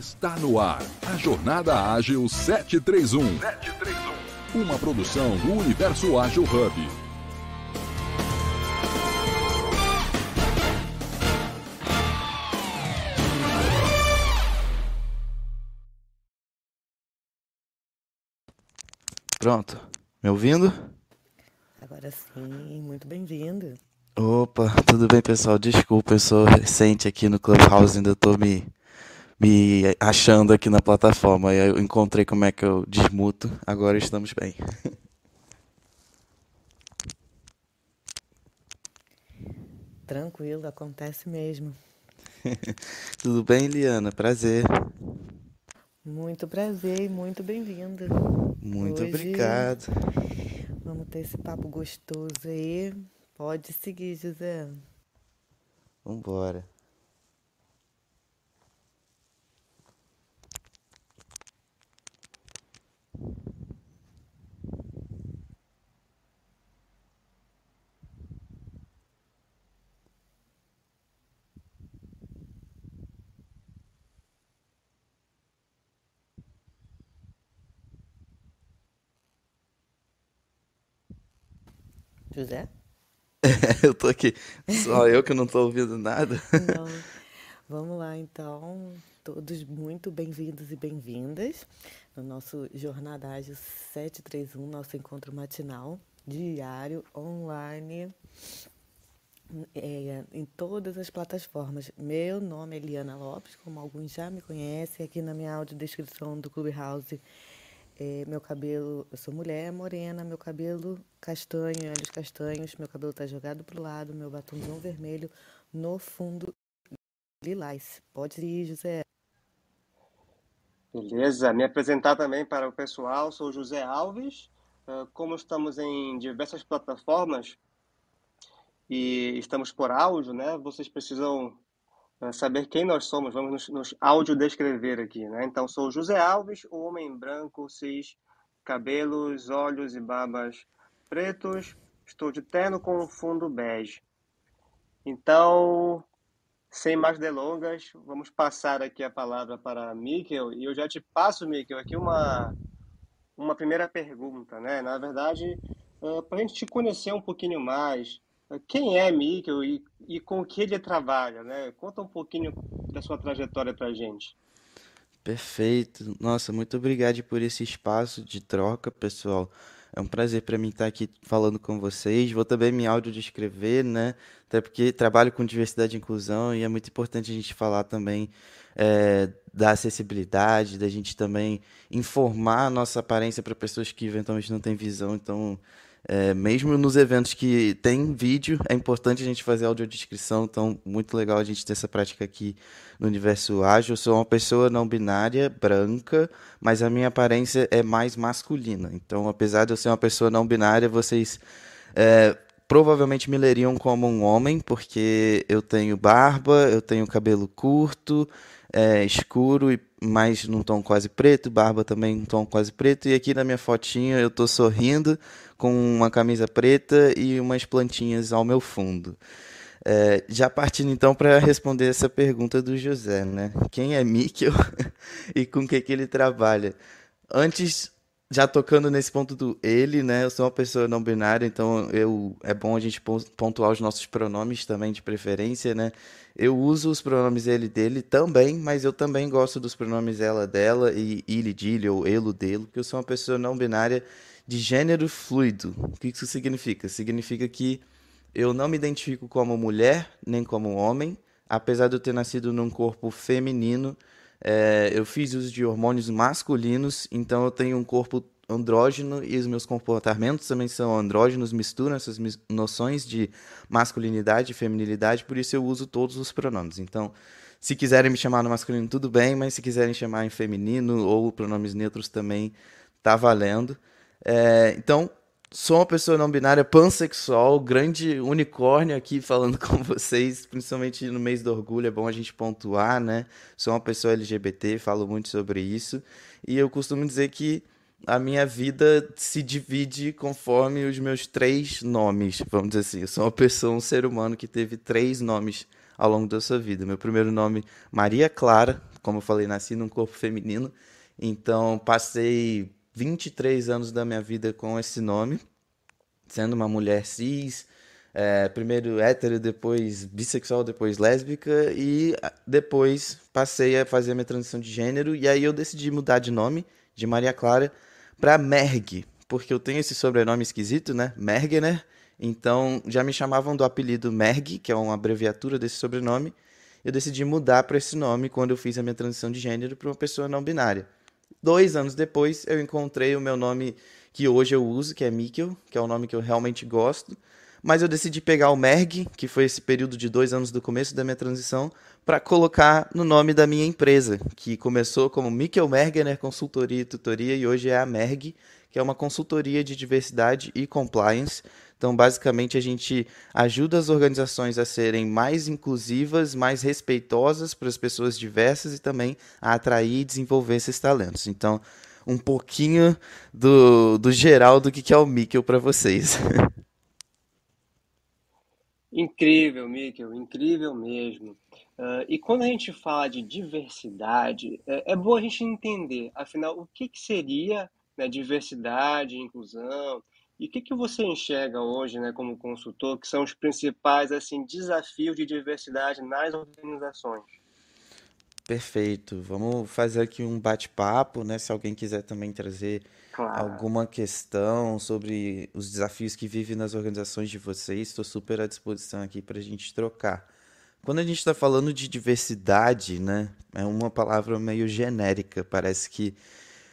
Está no ar a Jornada Ágil 731. 731. Uma produção do Universo Ágil Hub. Pronto. Me ouvindo? Agora sim, muito bem-vindo. Opa, tudo bem, pessoal? Desculpa, eu sou recente aqui no Clubhouse, ainda tô me, me achando aqui na plataforma. Aí eu encontrei como é que eu desmuto, agora estamos bem. Tranquilo, acontece mesmo. tudo bem, Liana? Prazer. Muito prazer e muito bem-vinda. Muito Hoje, obrigado. Vamos ter esse papo gostoso aí. Pode seguir, José. Vambora. José? eu tô aqui. Só eu que não tô ouvindo nada. Não. Vamos lá, então. Todos muito bem-vindos e bem-vindas no nosso Jornada Ágil 731, nosso encontro matinal, diário, online, é, em todas as plataformas. Meu nome é Eliana Lopes, como alguns já me conhecem, aqui na minha audiodescrição do Clubhouse é, meu cabelo, eu sou mulher morena, meu cabelo castanho, olhos castanhos, meu cabelo tá jogado pro lado, meu batomzão vermelho no fundo lilás. Pode ir, José. Beleza, me apresentar também para o pessoal, sou José Alves. Ah, como estamos em diversas plataformas e estamos por áudio, né? Vocês precisam saber quem nós somos, vamos nos, nos audiodescrever aqui, né? Então, sou José Alves, o homem branco, cis, cabelos, olhos e barbas pretos, estou de terno com fundo bege. Então, sem mais delongas, vamos passar aqui a palavra para Mikkel, e eu já te passo, Mikkel, aqui uma, uma primeira pergunta, né? Na verdade, uh, para a gente te conhecer um pouquinho mais, quem é Mikkel e, e com o que ele trabalha, né? Conta um pouquinho da sua trajetória para a gente. Perfeito. Nossa, muito obrigado por esse espaço de troca, pessoal. É um prazer para mim estar aqui falando com vocês. Vou também me audiodescrever, né? Até porque trabalho com diversidade e inclusão e é muito importante a gente falar também é, da acessibilidade, da gente também informar a nossa aparência para pessoas que eventualmente não têm visão. Então, é, mesmo nos eventos que tem vídeo, é importante a gente fazer audiodescrição, então muito legal a gente ter essa prática aqui no universo ágil. Eu sou uma pessoa não binária, branca, mas a minha aparência é mais masculina. Então, apesar de eu ser uma pessoa não binária, vocês é, provavelmente me leriam como um homem, porque eu tenho barba, eu tenho cabelo curto, é, escuro e mais num tom quase preto, barba também num tom quase preto, e aqui na minha fotinha eu estou sorrindo com uma camisa preta e umas plantinhas ao meu fundo. É, já partindo então para responder essa pergunta do José, né? Quem é Mikkel e com o que, que ele trabalha? Antes, já tocando nesse ponto do ele, né? Eu sou uma pessoa não binária, então eu é bom a gente pontuar os nossos pronomes também de preferência, né? Eu uso os pronomes ele dele também, mas eu também gosto dos pronomes ela dela e ele dele ou elo dele, porque eu sou uma pessoa não binária de gênero fluido. O que isso significa? Significa que eu não me identifico como mulher nem como homem, apesar de eu ter nascido num corpo feminino. É, eu fiz uso de hormônios masculinos, então eu tenho um corpo andrógeno e os meus comportamentos também são andrógenos, misturam essas noções de masculinidade e feminilidade, por isso eu uso todos os pronomes. Então, se quiserem me chamar no masculino, tudo bem, mas se quiserem chamar em feminino ou pronomes neutros também tá valendo. É, então, sou uma pessoa não binária pansexual, grande unicórnio aqui falando com vocês, principalmente no mês do orgulho, é bom a gente pontuar, né? Sou uma pessoa LGBT, falo muito sobre isso, e eu costumo dizer que a minha vida se divide conforme os meus três nomes, vamos dizer assim. Eu sou uma pessoa, um ser humano que teve três nomes ao longo da sua vida. Meu primeiro nome, Maria Clara, como eu falei, nasci num corpo feminino, então passei 23 anos da minha vida com esse nome, sendo uma mulher cis, é, primeiro hétero, depois bissexual, depois lésbica, e depois passei a fazer a minha transição de gênero, e aí eu decidi mudar de nome, de Maria Clara, para Merg, porque eu tenho esse sobrenome esquisito, né? Mergener. Então já me chamavam do apelido Merg, que é uma abreviatura desse sobrenome. Eu decidi mudar para esse nome quando eu fiz a minha transição de gênero para uma pessoa não binária. Dois anos depois, eu encontrei o meu nome que hoje eu uso, que é Mikkel, que é o nome que eu realmente gosto. Mas eu decidi pegar o Merg, que foi esse período de dois anos do começo da minha transição, para colocar no nome da minha empresa, que começou como Mikkel Mergener Consultoria e Tutoria e hoje é a Merg, que é uma consultoria de diversidade e compliance. Então, basicamente, a gente ajuda as organizações a serem mais inclusivas, mais respeitosas para as pessoas diversas e também a atrair e desenvolver esses talentos. Então, um pouquinho do, do geral do que é o Mikkel para vocês. Incrível, Mikkel, incrível mesmo. Uh, e quando a gente fala de diversidade, é, é bom a gente entender, afinal, o que, que seria né, diversidade, inclusão. E o que, que você enxerga hoje, né, como consultor, que são os principais assim desafios de diversidade nas organizações? Perfeito. Vamos fazer aqui um bate-papo, né? Se alguém quiser também trazer claro. alguma questão sobre os desafios que vivem nas organizações de vocês, estou super à disposição aqui para a gente trocar. Quando a gente está falando de diversidade, né? É uma palavra meio genérica. Parece que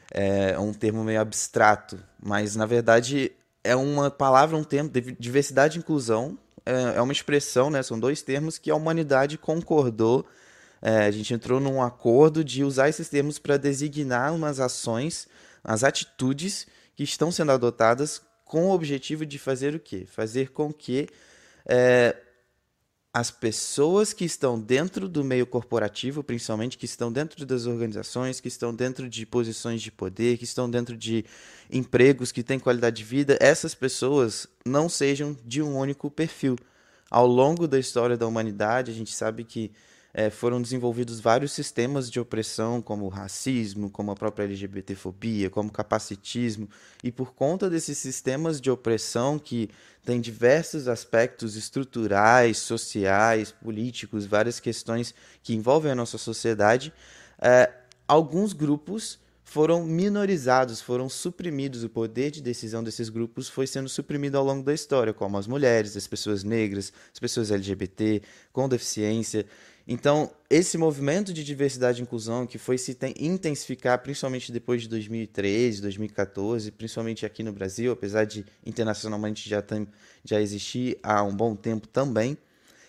é um termo meio abstrato, mas na verdade é uma palavra, um termo, diversidade e inclusão, é, é uma expressão, né? São dois termos que a humanidade concordou. É, a gente entrou num acordo de usar esses termos para designar umas ações, as atitudes que estão sendo adotadas com o objetivo de fazer o quê? Fazer com que é, as pessoas que estão dentro do meio corporativo, principalmente que estão dentro das organizações, que estão dentro de posições de poder, que estão dentro de empregos que têm qualidade de vida, essas pessoas não sejam de um único perfil. Ao longo da história da humanidade, a gente sabe que é, foram desenvolvidos vários sistemas de opressão, como racismo, como a própria LGBTfobia, como capacitismo, e por conta desses sistemas de opressão que têm diversos aspectos estruturais, sociais, políticos, várias questões que envolvem a nossa sociedade, é, alguns grupos foram minorizados, foram suprimidos. O poder de decisão desses grupos foi sendo suprimido ao longo da história, como as mulheres, as pessoas negras, as pessoas LGBT, com deficiência. Então, esse movimento de diversidade e inclusão que foi se intensificar principalmente depois de 2013, 2014, principalmente aqui no Brasil, apesar de internacionalmente já, tem, já existir há um bom tempo também.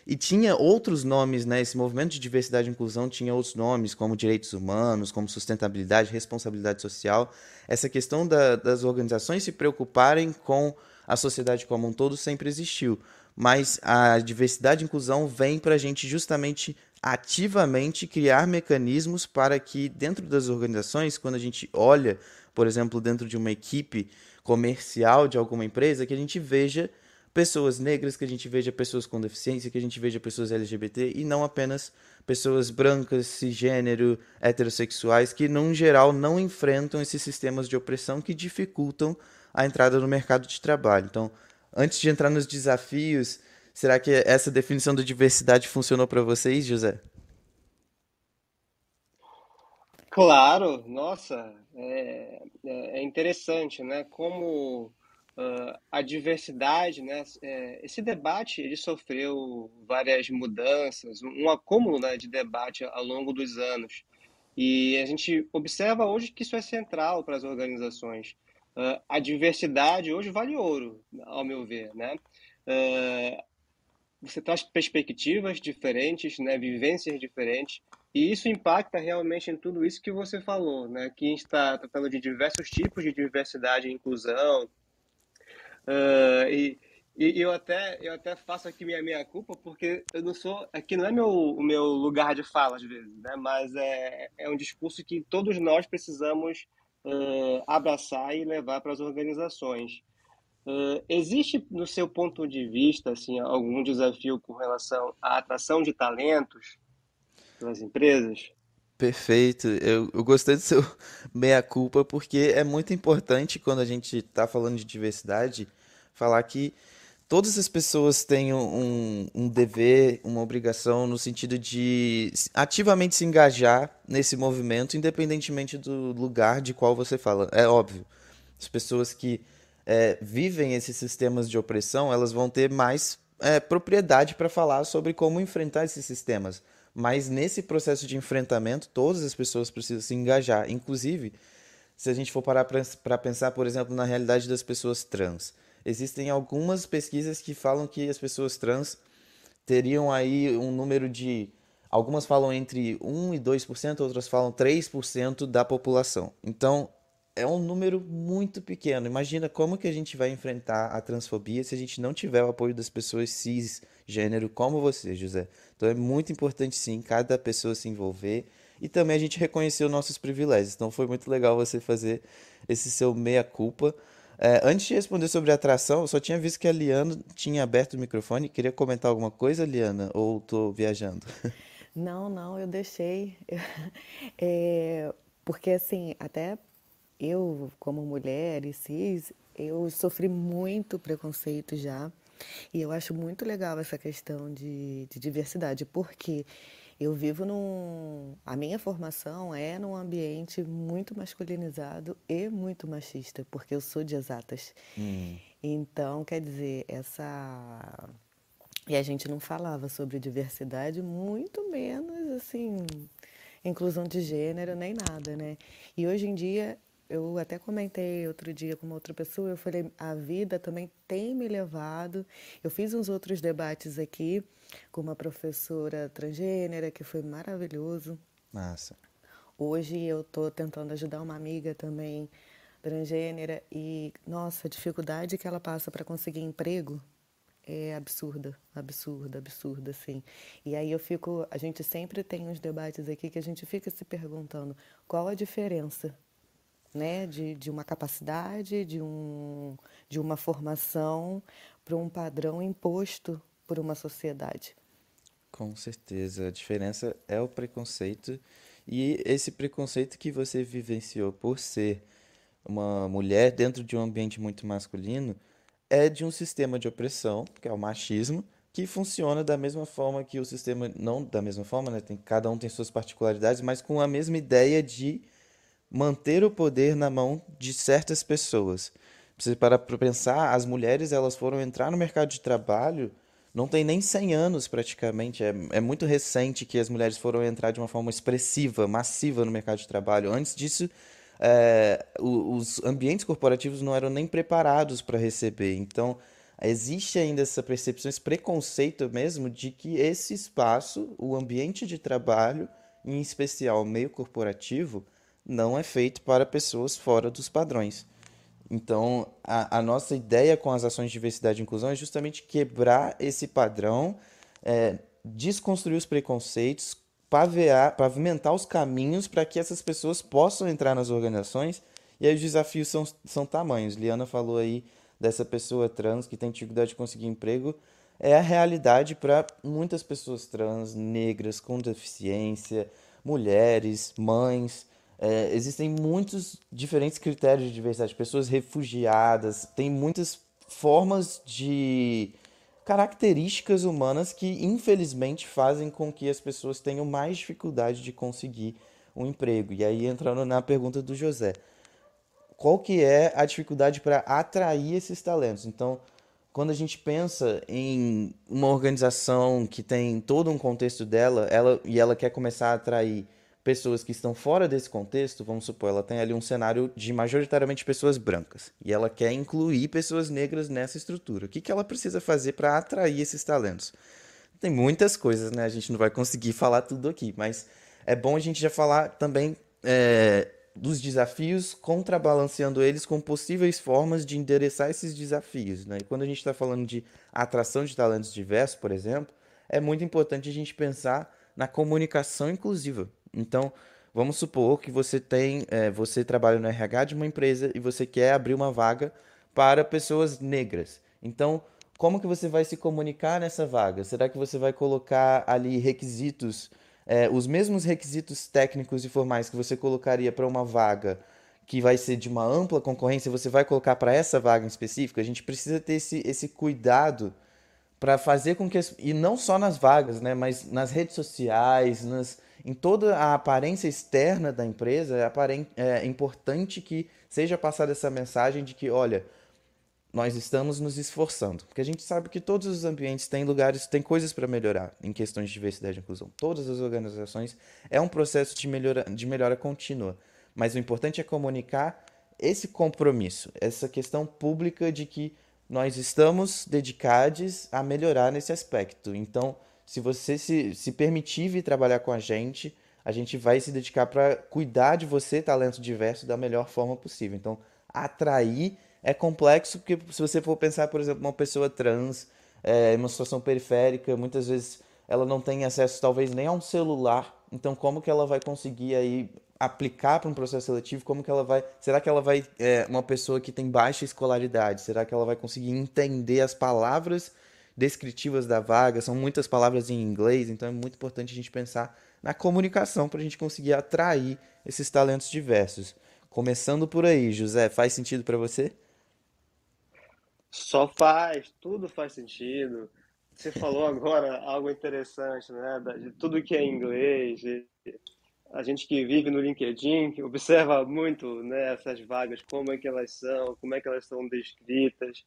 E tinha outros nomes, né? Esse movimento de diversidade e inclusão tinha outros nomes, como direitos humanos, como sustentabilidade, responsabilidade social. Essa questão da, das organizações se preocuparem com a sociedade como um todo sempre existiu. Mas a diversidade e inclusão vem para a gente justamente ativamente criar mecanismos para que dentro das organizações, quando a gente olha, por exemplo, dentro de uma equipe comercial de alguma empresa, que a gente veja pessoas negras, que a gente veja pessoas com deficiência, que a gente veja pessoas LGBT e não apenas pessoas brancas, cisgênero, heterossexuais, que, num geral, não enfrentam esses sistemas de opressão que dificultam a entrada no mercado de trabalho. Então, antes de entrar nos desafios Será que essa definição de diversidade funcionou para vocês, José? Claro, nossa, é, é, é interessante, né? Como uh, a diversidade, né? É, esse debate ele sofreu várias mudanças, um acúmulo né, de debate ao longo dos anos. E a gente observa hoje que isso é central para as organizações. Uh, a diversidade hoje vale ouro, ao meu ver, né? Uh, você traz perspectivas diferentes, né, vivências diferentes, e isso impacta realmente em tudo isso que você falou, né, que está tratando de diversos tipos de diversidade e inclusão, uh, e, e eu até eu até faço aqui minha minha culpa porque eu não sou aqui não é meu o meu lugar de fala às vezes, né, mas é é um discurso que todos nós precisamos uh, abraçar e levar para as organizações. Uh, existe, no seu ponto de vista, assim, algum desafio com relação à atração de talentos nas empresas? Perfeito. Eu, eu gostei do seu meia-culpa porque é muito importante quando a gente está falando de diversidade falar que todas as pessoas têm um, um dever, uma obrigação no sentido de ativamente se engajar nesse movimento, independentemente do lugar de qual você fala. É óbvio. As pessoas que é, vivem esses sistemas de opressão, elas vão ter mais é, propriedade para falar sobre como enfrentar esses sistemas. Mas nesse processo de enfrentamento, todas as pessoas precisam se engajar. Inclusive, se a gente for parar para pensar, por exemplo, na realidade das pessoas trans. Existem algumas pesquisas que falam que as pessoas trans teriam aí um número de. Algumas falam entre 1 e 2%, outras falam 3% da população. Então, é um número muito pequeno. Imagina como que a gente vai enfrentar a transfobia se a gente não tiver o apoio das pessoas cisgênero como você, José. Então é muito importante sim cada pessoa se envolver e também a gente reconhecer os nossos privilégios. Então foi muito legal você fazer esse seu meia-culpa. É, antes de responder sobre atração, eu só tinha visto que a Liana tinha aberto o microfone. Queria comentar alguma coisa, Liana? Ou estou viajando? Não, não, eu deixei. É, porque, assim, até eu, como mulher e cis, eu sofri muito preconceito já. E eu acho muito legal essa questão de, de diversidade, porque eu vivo num. A minha formação é num ambiente muito masculinizado e muito machista, porque eu sou de exatas. Hum. Então, quer dizer, essa. E a gente não falava sobre diversidade, muito menos assim, inclusão de gênero, nem nada, né? E hoje em dia eu até comentei outro dia com uma outra pessoa, eu falei, a vida também tem me levado. Eu fiz uns outros debates aqui com uma professora transgênera, que foi maravilhoso. Massa. Hoje eu estou tentando ajudar uma amiga também transgênera e, nossa, a dificuldade que ela passa para conseguir emprego é absurda, absurda, absurda, assim. E aí eu fico, a gente sempre tem uns debates aqui que a gente fica se perguntando qual a diferença né, de, de uma capacidade, de, um, de uma formação para um padrão imposto por uma sociedade. Com certeza. A diferença é o preconceito. E esse preconceito que você vivenciou por ser uma mulher dentro de um ambiente muito masculino é de um sistema de opressão, que é o machismo, que funciona da mesma forma que o sistema. Não da mesma forma, né? Tem, cada um tem suas particularidades, mas com a mesma ideia de manter o poder na mão de certas pessoas. Você para pensar, as mulheres elas foram entrar no mercado de trabalho não tem nem 100 anos praticamente, é, é muito recente que as mulheres foram entrar de uma forma expressiva, massiva no mercado de trabalho. Antes disso, é, os ambientes corporativos não eram nem preparados para receber. Então, existe ainda essa percepção, esse preconceito mesmo de que esse espaço, o ambiente de trabalho, em especial o meio corporativo, não é feito para pessoas fora dos padrões. Então, a, a nossa ideia com as ações de diversidade e inclusão é justamente quebrar esse padrão, é, desconstruir os preconceitos, pavear, pavimentar os caminhos para que essas pessoas possam entrar nas organizações. E aí os desafios são, são tamanhos. Liana falou aí dessa pessoa trans que tem dificuldade de conseguir emprego. É a realidade para muitas pessoas trans, negras, com deficiência, mulheres, mães. É, existem muitos diferentes critérios de diversidade, pessoas refugiadas, tem muitas formas de características humanas que infelizmente fazem com que as pessoas tenham mais dificuldade de conseguir um emprego. E aí entrando na pergunta do José, qual que é a dificuldade para atrair esses talentos? Então, quando a gente pensa em uma organização que tem todo um contexto dela, ela e ela quer começar a atrair pessoas que estão fora desse contexto, vamos supor, ela tem ali um cenário de majoritariamente pessoas brancas e ela quer incluir pessoas negras nessa estrutura. O que, que ela precisa fazer para atrair esses talentos? Tem muitas coisas, né? A gente não vai conseguir falar tudo aqui, mas é bom a gente já falar também é, dos desafios, contrabalanceando eles com possíveis formas de endereçar esses desafios. Né? E quando a gente está falando de atração de talentos diversos, por exemplo, é muito importante a gente pensar na comunicação inclusiva. Então, vamos supor que você tem, é, você trabalha no RH de uma empresa e você quer abrir uma vaga para pessoas negras. Então, como que você vai se comunicar nessa vaga? Será que você vai colocar ali requisitos é, os mesmos requisitos técnicos e formais que você colocaria para uma vaga que vai ser de uma ampla concorrência, você vai colocar para essa vaga em específico, a gente precisa ter esse, esse cuidado para fazer com que. E não só nas vagas, né, mas nas redes sociais, nas, em toda a aparência externa da empresa, é, é importante que seja passada essa mensagem de que, olha, nós estamos nos esforçando. Porque a gente sabe que todos os ambientes têm lugares, têm coisas para melhorar em questões de diversidade e inclusão. Todas as organizações é um processo de melhora, de melhora contínua. Mas o importante é comunicar esse compromisso, essa questão pública de que nós estamos dedicados a melhorar nesse aspecto. Então, se você se, se permitir vir trabalhar com a gente, a gente vai se dedicar para cuidar de você, talento diverso, da melhor forma possível. Então, atrair é complexo, porque se você for pensar, por exemplo, uma pessoa trans, é, uma situação periférica, muitas vezes ela não tem acesso talvez nem a um celular. Então, como que ela vai conseguir aí aplicar para um processo seletivo, como que ela vai. Será que ela vai. É, uma pessoa que tem baixa escolaridade, será que ela vai conseguir entender as palavras descritivas da vaga? São muitas palavras em inglês, então é muito importante a gente pensar na comunicação para a gente conseguir atrair esses talentos diversos. Começando por aí, José, faz sentido para você? Só faz, tudo faz sentido. Você falou agora algo interessante, né? De tudo que é inglês, a gente que vive no LinkedIn, que observa muito né, essas vagas, como é que elas são, como é que elas são descritas.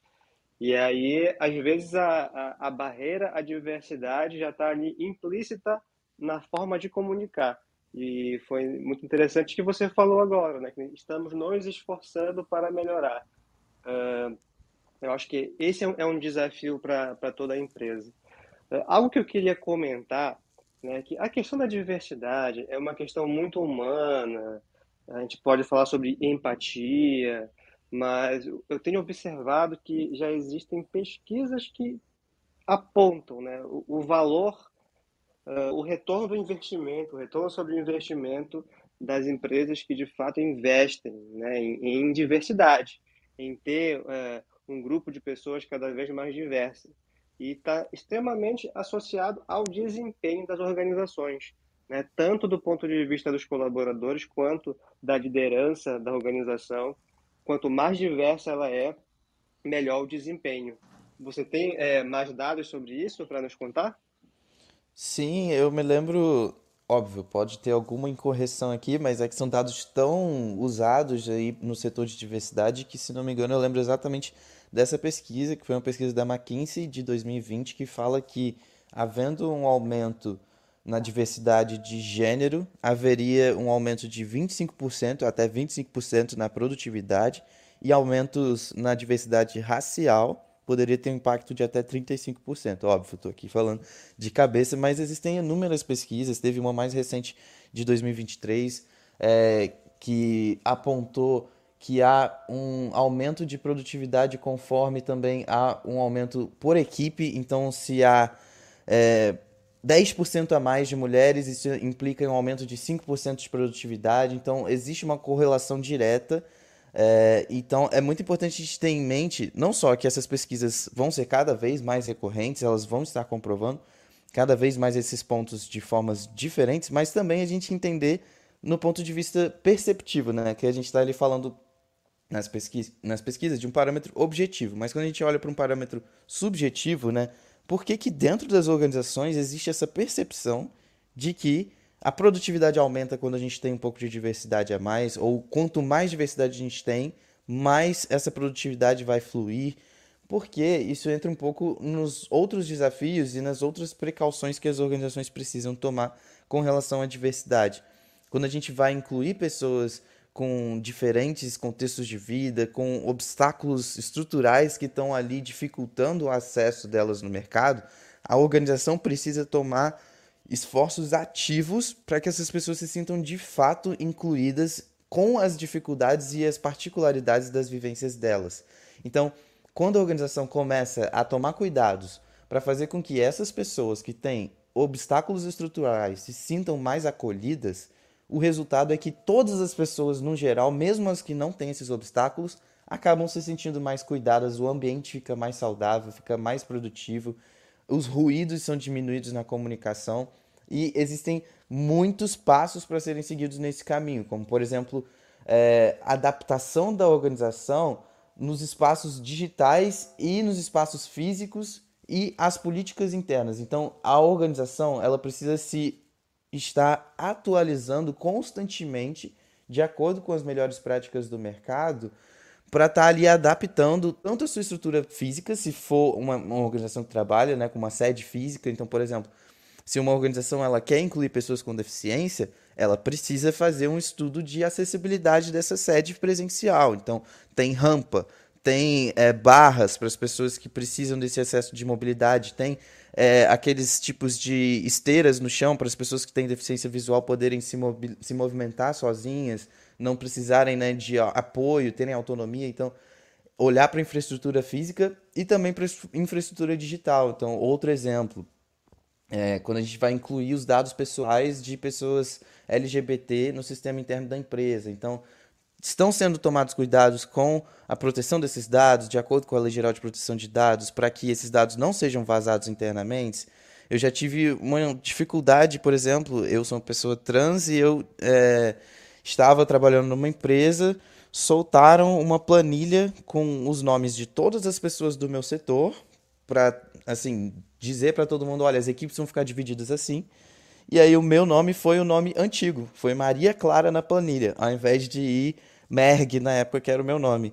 E aí, às vezes, a, a, a barreira à diversidade já está ali implícita na forma de comunicar. E foi muito interessante que você falou agora, né, que estamos nos esforçando para melhorar. Uh, eu acho que esse é um, é desafio para toda a empresa. Uh, algo que eu queria comentar né, que a questão da diversidade é uma questão muito humana, a gente pode falar sobre empatia, mas eu tenho observado que já existem pesquisas que apontam né, o, o valor, uh, o retorno do investimento, o retorno sobre o investimento das empresas que de fato investem né, em, em diversidade, em ter uh, um grupo de pessoas cada vez mais diversas e está extremamente associado ao desempenho das organizações, né? tanto do ponto de vista dos colaboradores quanto da liderança da organização. Quanto mais diversa ela é, melhor o desempenho. Você tem é, mais dados sobre isso para nos contar? Sim, eu me lembro, óbvio, pode ter alguma incorreção aqui, mas é que são dados tão usados aí no setor de diversidade que, se não me engano, eu lembro exatamente dessa pesquisa, que foi uma pesquisa da McKinsey de 2020, que fala que, havendo um aumento na diversidade de gênero, haveria um aumento de 25% até 25% na produtividade e aumentos na diversidade racial poderia ter um impacto de até 35%. Óbvio, estou aqui falando de cabeça, mas existem inúmeras pesquisas. Teve uma mais recente de 2023 é, que apontou que há um aumento de produtividade conforme também há um aumento por equipe. Então, se há é, 10% a mais de mulheres, isso implica um aumento de 5% de produtividade. Então, existe uma correlação direta. É, então, é muito importante a gente ter em mente, não só que essas pesquisas vão ser cada vez mais recorrentes, elas vão estar comprovando cada vez mais esses pontos de formas diferentes, mas também a gente entender no ponto de vista perceptivo, né? Que a gente está ali falando nas, pesquis nas pesquisas de um parâmetro objetivo, mas quando a gente olha para um parâmetro subjetivo, né, por que, que dentro das organizações existe essa percepção de que a produtividade aumenta quando a gente tem um pouco de diversidade a mais, ou quanto mais diversidade a gente tem, mais essa produtividade vai fluir, porque isso entra um pouco nos outros desafios e nas outras precauções que as organizações precisam tomar com relação à diversidade. Quando a gente vai incluir pessoas com diferentes contextos de vida, com obstáculos estruturais que estão ali dificultando o acesso delas no mercado, a organização precisa tomar esforços ativos para que essas pessoas se sintam de fato incluídas com as dificuldades e as particularidades das vivências delas. Então, quando a organização começa a tomar cuidados para fazer com que essas pessoas que têm obstáculos estruturais se sintam mais acolhidas, o resultado é que todas as pessoas, no geral, mesmo as que não têm esses obstáculos, acabam se sentindo mais cuidadas, o ambiente fica mais saudável, fica mais produtivo, os ruídos são diminuídos na comunicação E existem muitos passos para serem seguidos nesse caminho, como, por exemplo, é, adaptação da organização nos espaços digitais e nos espaços físicos e as políticas internas. Então, a organização ela precisa se estar atualizando constantemente de acordo com as melhores práticas do mercado para estar tá ali adaptando tanto a sua estrutura física, se for uma, uma organização que trabalha né, com uma sede física. Então, por exemplo, se uma organização ela quer incluir pessoas com deficiência, ela precisa fazer um estudo de acessibilidade dessa sede presencial. Então, tem rampa, tem é, barras para as pessoas que precisam desse acesso de mobilidade, tem é, aqueles tipos de esteiras no chão para as pessoas que têm deficiência visual poderem se, se movimentar sozinhas, não precisarem né, de apoio, terem autonomia. Então, olhar para a infraestrutura física e também para infraestrutura digital. Então, outro exemplo, é, quando a gente vai incluir os dados pessoais de pessoas LGBT no sistema interno da empresa. Então, estão sendo tomados cuidados com a proteção desses dados, de acordo com a Lei Geral de Proteção de Dados, para que esses dados não sejam vazados internamente. Eu já tive uma dificuldade, por exemplo, eu sou uma pessoa trans e eu é, estava trabalhando numa empresa, soltaram uma planilha com os nomes de todas as pessoas do meu setor para assim dizer para todo mundo, olha, as equipes vão ficar divididas assim. E aí o meu nome foi o nome antigo, foi Maria Clara na planilha, ao invés de ir Merg na época que era o meu nome.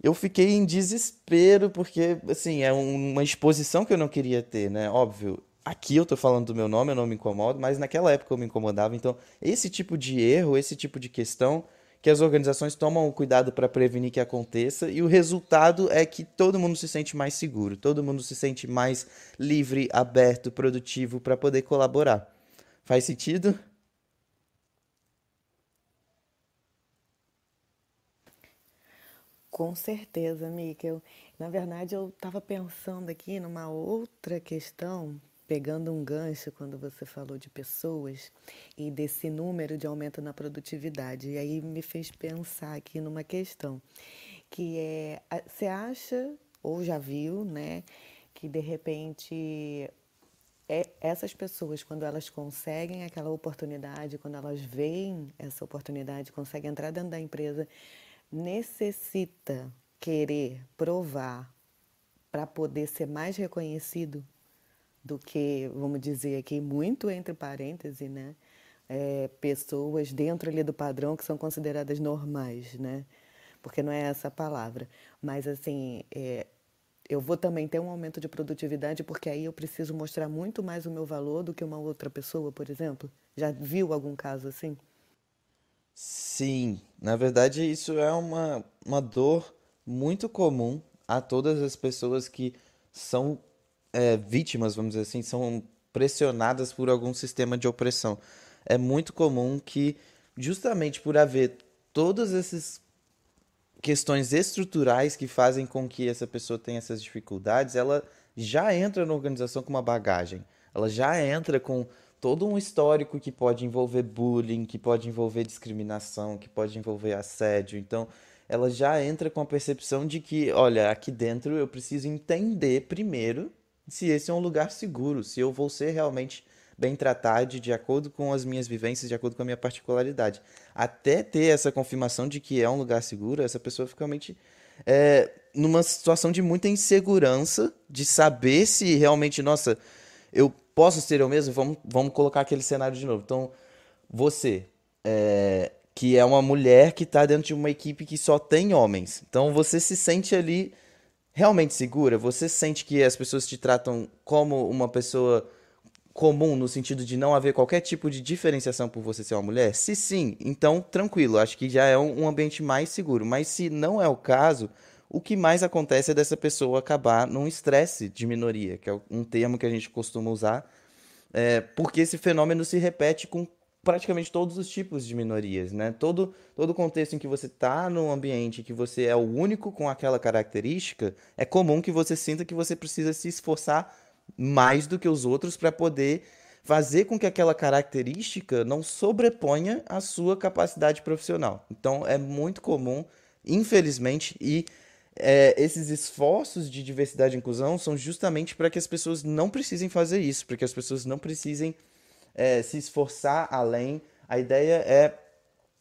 Eu fiquei em desespero porque assim, é uma exposição que eu não queria ter, né? Óbvio, aqui eu tô falando do meu nome, eu não me incomodo, mas naquela época eu me incomodava. Então, esse tipo de erro, esse tipo de questão que as organizações tomam cuidado para prevenir que aconteça e o resultado é que todo mundo se sente mais seguro, todo mundo se sente mais livre, aberto, produtivo para poder colaborar. Faz sentido? Com certeza, Mikkel. Na verdade, eu estava pensando aqui numa outra questão pegando um gancho quando você falou de pessoas e desse número de aumento na produtividade. E aí me fez pensar aqui numa questão, que é, você acha, ou já viu, né, que de repente é, essas pessoas, quando elas conseguem aquela oportunidade, quando elas veem essa oportunidade, conseguem entrar dentro da empresa, necessita querer provar para poder ser mais reconhecido do que, vamos dizer aqui, muito entre parênteses, né? É, pessoas dentro ali do padrão que são consideradas normais, né? Porque não é essa a palavra. Mas, assim, é, eu vou também ter um aumento de produtividade porque aí eu preciso mostrar muito mais o meu valor do que uma outra pessoa, por exemplo. Já viu algum caso assim? Sim, na verdade isso é uma, uma dor muito comum a todas as pessoas que são é, vítimas, vamos dizer assim, são pressionadas por algum sistema de opressão. É muito comum que, justamente por haver todas essas questões estruturais que fazem com que essa pessoa tenha essas dificuldades, ela já entra na organização com uma bagagem. Ela já entra com todo um histórico que pode envolver bullying, que pode envolver discriminação, que pode envolver assédio. Então, ela já entra com a percepção de que, olha, aqui dentro eu preciso entender primeiro se esse é um lugar seguro, se eu vou ser realmente bem tratado de acordo com as minhas vivências, de acordo com a minha particularidade. Até ter essa confirmação de que é um lugar seguro, essa pessoa fica realmente é, numa situação de muita insegurança, de saber se realmente, nossa, eu posso ser eu mesmo? Vamos, vamos colocar aquele cenário de novo. Então, você, é, que é uma mulher que está dentro de uma equipe que só tem homens. Então, você se sente ali realmente segura? Você sente que as pessoas te tratam como uma pessoa comum no sentido de não haver qualquer tipo de diferenciação por você ser uma mulher? Se sim, então tranquilo, acho que já é um, ambiente mais seguro. Mas se não é o caso, o que mais acontece é dessa pessoa acabar num estresse de minoria, que é um termo que a gente costuma usar, é, porque esse fenômeno se repete com praticamente todos os tipos de minorias, né? Todo todo contexto em que você está num ambiente que você é o único com aquela característica, é comum que você sinta que você precisa se esforçar mais do que os outros para poder fazer com que aquela característica não sobreponha a sua capacidade profissional. Então é muito comum, infelizmente, e é, esses esforços de diversidade e inclusão são justamente para que as pessoas não precisem fazer isso, para que as pessoas não precisem é, se esforçar além. A ideia é.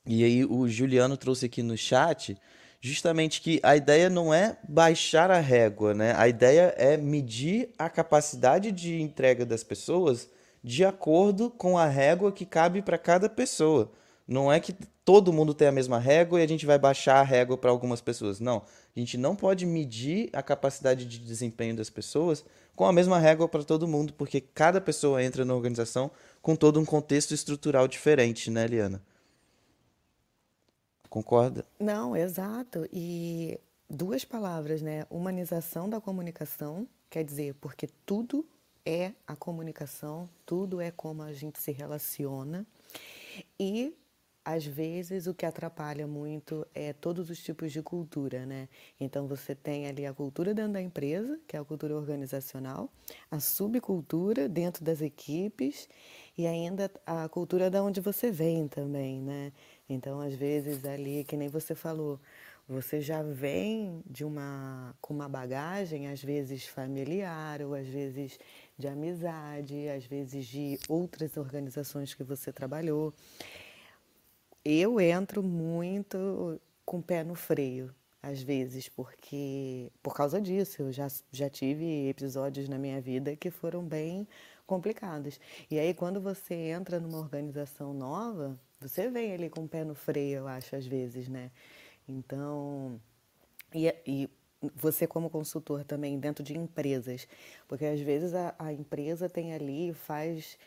E aí o Juliano trouxe aqui no chat justamente que a ideia não é baixar a régua, né? A ideia é medir a capacidade de entrega das pessoas de acordo com a régua que cabe para cada pessoa. Não é que todo mundo tem a mesma régua e a gente vai baixar a régua para algumas pessoas. Não. A gente não pode medir a capacidade de desempenho das pessoas com a mesma régua para todo mundo, porque cada pessoa entra na organização com todo um contexto estrutural diferente, né, Liana? Concorda? Não, exato. E duas palavras, né? Humanização da comunicação, quer dizer, porque tudo é a comunicação, tudo é como a gente se relaciona. E às vezes o que atrapalha muito é todos os tipos de cultura, né? Então você tem ali a cultura dentro da empresa, que é a cultura organizacional, a subcultura dentro das equipes e ainda a cultura da onde você vem também, né? Então, às vezes ali, que nem você falou, você já vem de uma com uma bagagem, às vezes familiar, ou às vezes de amizade, às vezes de outras organizações que você trabalhou. Eu entro muito com o pé no freio, às vezes, porque por causa disso, eu já, já tive episódios na minha vida que foram bem complicados. E aí, quando você entra numa organização nova, você vem ali com o pé no freio, eu acho, às vezes, né? Então, e, e você como consultor também dentro de empresas, porque às vezes a, a empresa tem ali, faz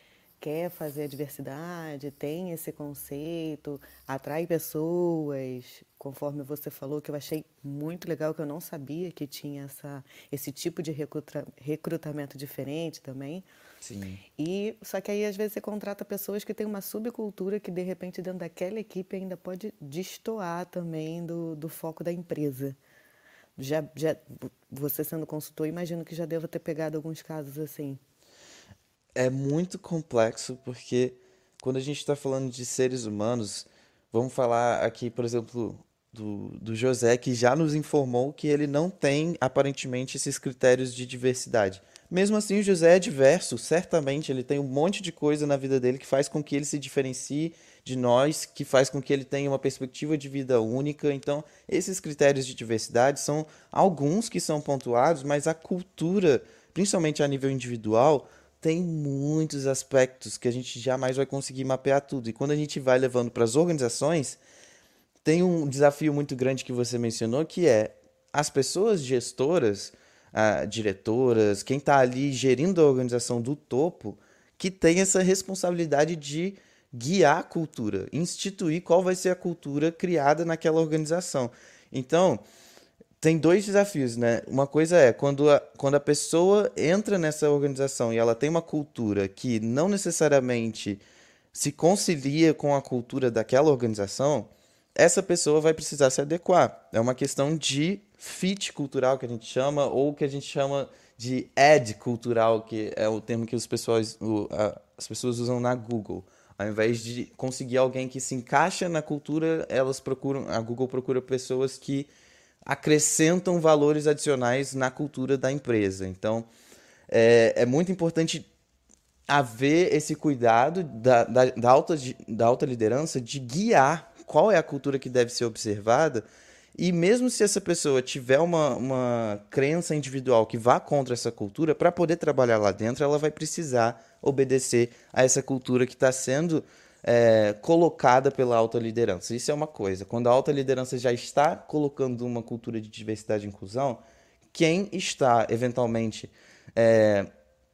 quer fazer a diversidade, tem esse conceito, atrai pessoas, conforme você falou, que eu achei muito legal, que eu não sabia que tinha essa, esse tipo de recruta, recrutamento diferente também. Sim. E só que aí às vezes você contrata pessoas que têm uma subcultura que de repente dentro daquela equipe ainda pode destoar também do, do foco da empresa. Já, já você sendo consultor, imagino que já deva ter pegado alguns casos assim. É muito complexo porque quando a gente está falando de seres humanos, vamos falar aqui, por exemplo, do, do José, que já nos informou que ele não tem aparentemente esses critérios de diversidade. Mesmo assim, o José é diverso, certamente ele tem um monte de coisa na vida dele que faz com que ele se diferencie de nós, que faz com que ele tenha uma perspectiva de vida única. Então, esses critérios de diversidade são alguns que são pontuados, mas a cultura, principalmente a nível individual, tem muitos aspectos que a gente jamais vai conseguir mapear tudo. E quando a gente vai levando para as organizações, tem um desafio muito grande que você mencionou, que é as pessoas gestoras ah, diretoras, quem está ali gerindo a organização do topo, que tem essa responsabilidade de guiar a cultura, instituir qual vai ser a cultura criada naquela organização. Então, tem dois desafios, né? Uma coisa é quando a, quando a pessoa entra nessa organização e ela tem uma cultura que não necessariamente se concilia com a cultura daquela organização, essa pessoa vai precisar se adequar. É uma questão de fit cultural que a gente chama, ou que a gente chama de ad cultural, que é o termo que os pessoas, as pessoas usam na Google. Ao invés de conseguir alguém que se encaixa na cultura, elas procuram, a Google procura pessoas que acrescentam valores adicionais na cultura da empresa. Então, é, é muito importante haver esse cuidado da, da, da, alta, da alta liderança de guiar qual é a cultura que deve ser observada e mesmo se essa pessoa tiver uma, uma crença individual que vá contra essa cultura, para poder trabalhar lá dentro, ela vai precisar obedecer a essa cultura que está sendo é, colocada pela alta liderança. Isso é uma coisa. Quando a alta liderança já está colocando uma cultura de diversidade e inclusão, quem está eventualmente é,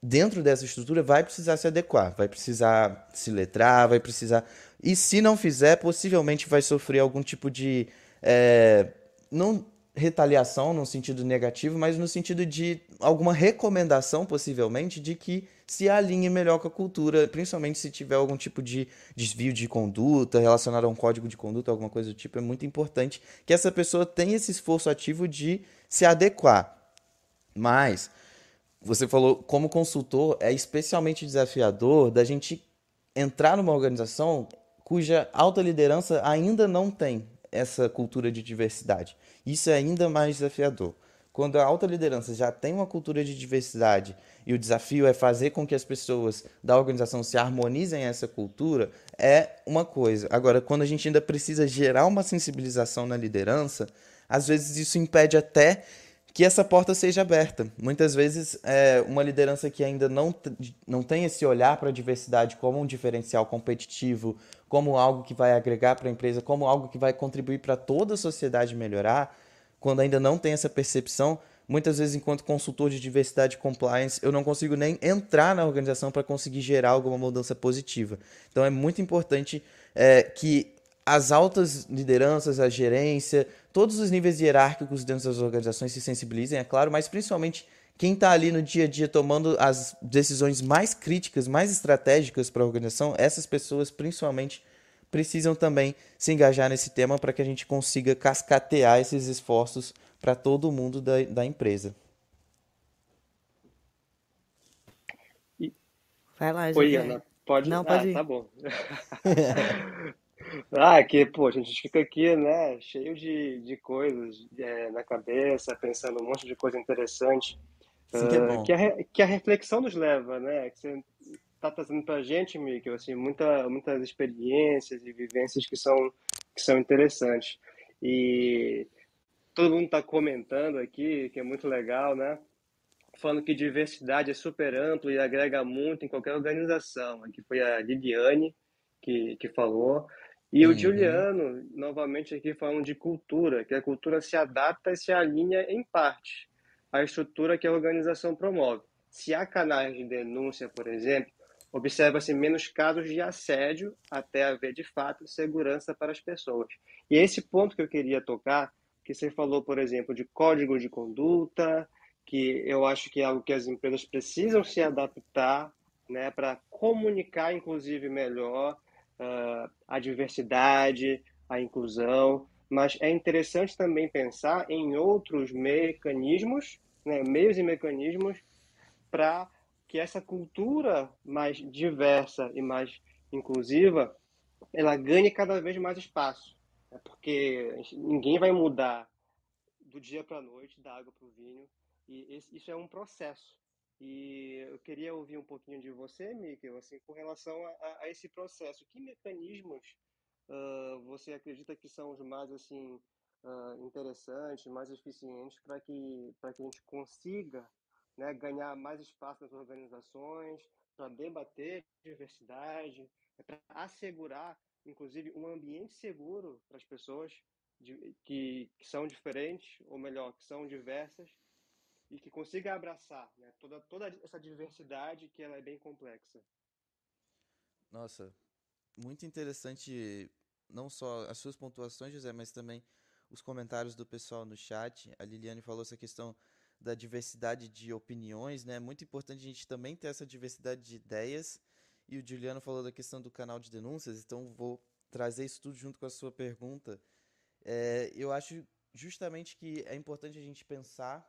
dentro dessa estrutura vai precisar se adequar, vai precisar se letrar, vai precisar. E se não fizer, possivelmente vai sofrer algum tipo de é, não retaliação no sentido negativo, mas no sentido de alguma recomendação, possivelmente, de que se alinhe melhor com a cultura, principalmente se tiver algum tipo de desvio de conduta relacionado a um código de conduta, alguma coisa do tipo, é muito importante que essa pessoa tenha esse esforço ativo de se adequar. Mas, você falou, como consultor, é especialmente desafiador da gente entrar numa organização cuja alta liderança ainda não tem essa cultura de diversidade. Isso é ainda mais desafiador. quando a alta liderança já tem uma cultura de diversidade e o desafio é fazer com que as pessoas da organização se harmonizem a essa cultura, é uma coisa. Agora, quando a gente ainda precisa gerar uma sensibilização na liderança, às vezes isso impede até que essa porta seja aberta. Muitas vezes, é, uma liderança que ainda não, não tem esse olhar para a diversidade como um diferencial competitivo, como algo que vai agregar para a empresa, como algo que vai contribuir para toda a sociedade melhorar, quando ainda não tem essa percepção, muitas vezes, enquanto consultor de diversidade e compliance, eu não consigo nem entrar na organização para conseguir gerar alguma mudança positiva. Então, é muito importante é, que as altas lideranças, a gerência, todos os níveis hierárquicos dentro das organizações se sensibilizem, é claro, mas principalmente quem está ali no dia a dia tomando as decisões mais críticas, mais estratégicas para a organização, essas pessoas principalmente precisam também se engajar nesse tema para que a gente consiga cascatear esses esforços para todo mundo da, da empresa. Vai lá, gente. Oi, Ana. Pode? Não, pode ah, ir. tá bom. ah, que, pô, a gente fica aqui, né, cheio de, de coisas é, na cabeça, pensando um monte de coisa interessante. Sim, que, é uh, que, a, que a reflexão nos leva, né? Que você está trazendo para a gente, Mikkel, assim, muita, muitas experiências e vivências que são, que são interessantes. E todo mundo está comentando aqui, que é muito legal, né? Falando que diversidade é super amplo e agrega muito em qualquer organização. Aqui foi a Liliane que, que falou. E uhum. o Juliano, novamente aqui falando de cultura, que a cultura se adapta e se alinha em parte à estrutura que a organização promove. Se há canais de denúncia, por exemplo, observa-se menos casos de assédio até haver, de fato, segurança para as pessoas. E esse ponto que eu queria tocar, que você falou, por exemplo, de código de conduta, que eu acho que é algo que as empresas precisam se adaptar né, para comunicar, inclusive, melhor uh, a diversidade, a inclusão, mas é interessante também pensar em outros mecanismos, né, meios e mecanismos para que essa cultura mais diversa e mais inclusiva, ela ganhe cada vez mais espaço. Né? Porque ninguém vai mudar do dia para a noite, da água para o vinho, e esse, isso é um processo. E eu queria ouvir um pouquinho de você, Mikkel, assim, com relação a, a esse processo. Que mecanismos uh, você acredita que são os mais assim uh, interessantes, mais eficientes para que para que a gente consiga né, ganhar mais espaço nas organizações, para debater diversidade, é para assegurar, inclusive, um ambiente seguro para as pessoas de, que, que, são diferentes, ou melhor, que são diversas, e que consiga abraçar né, toda, toda essa diversidade que ela é bem complexa. Nossa, muito interessante não só as suas pontuações, José, mas também os comentários do pessoal no chat. A Liliane falou essa questão da diversidade de opiniões, né? É muito importante a gente também ter essa diversidade de ideias. E o Juliano falou da questão do canal de denúncias, então vou trazer isso tudo junto com a sua pergunta. É, eu acho justamente que é importante a gente pensar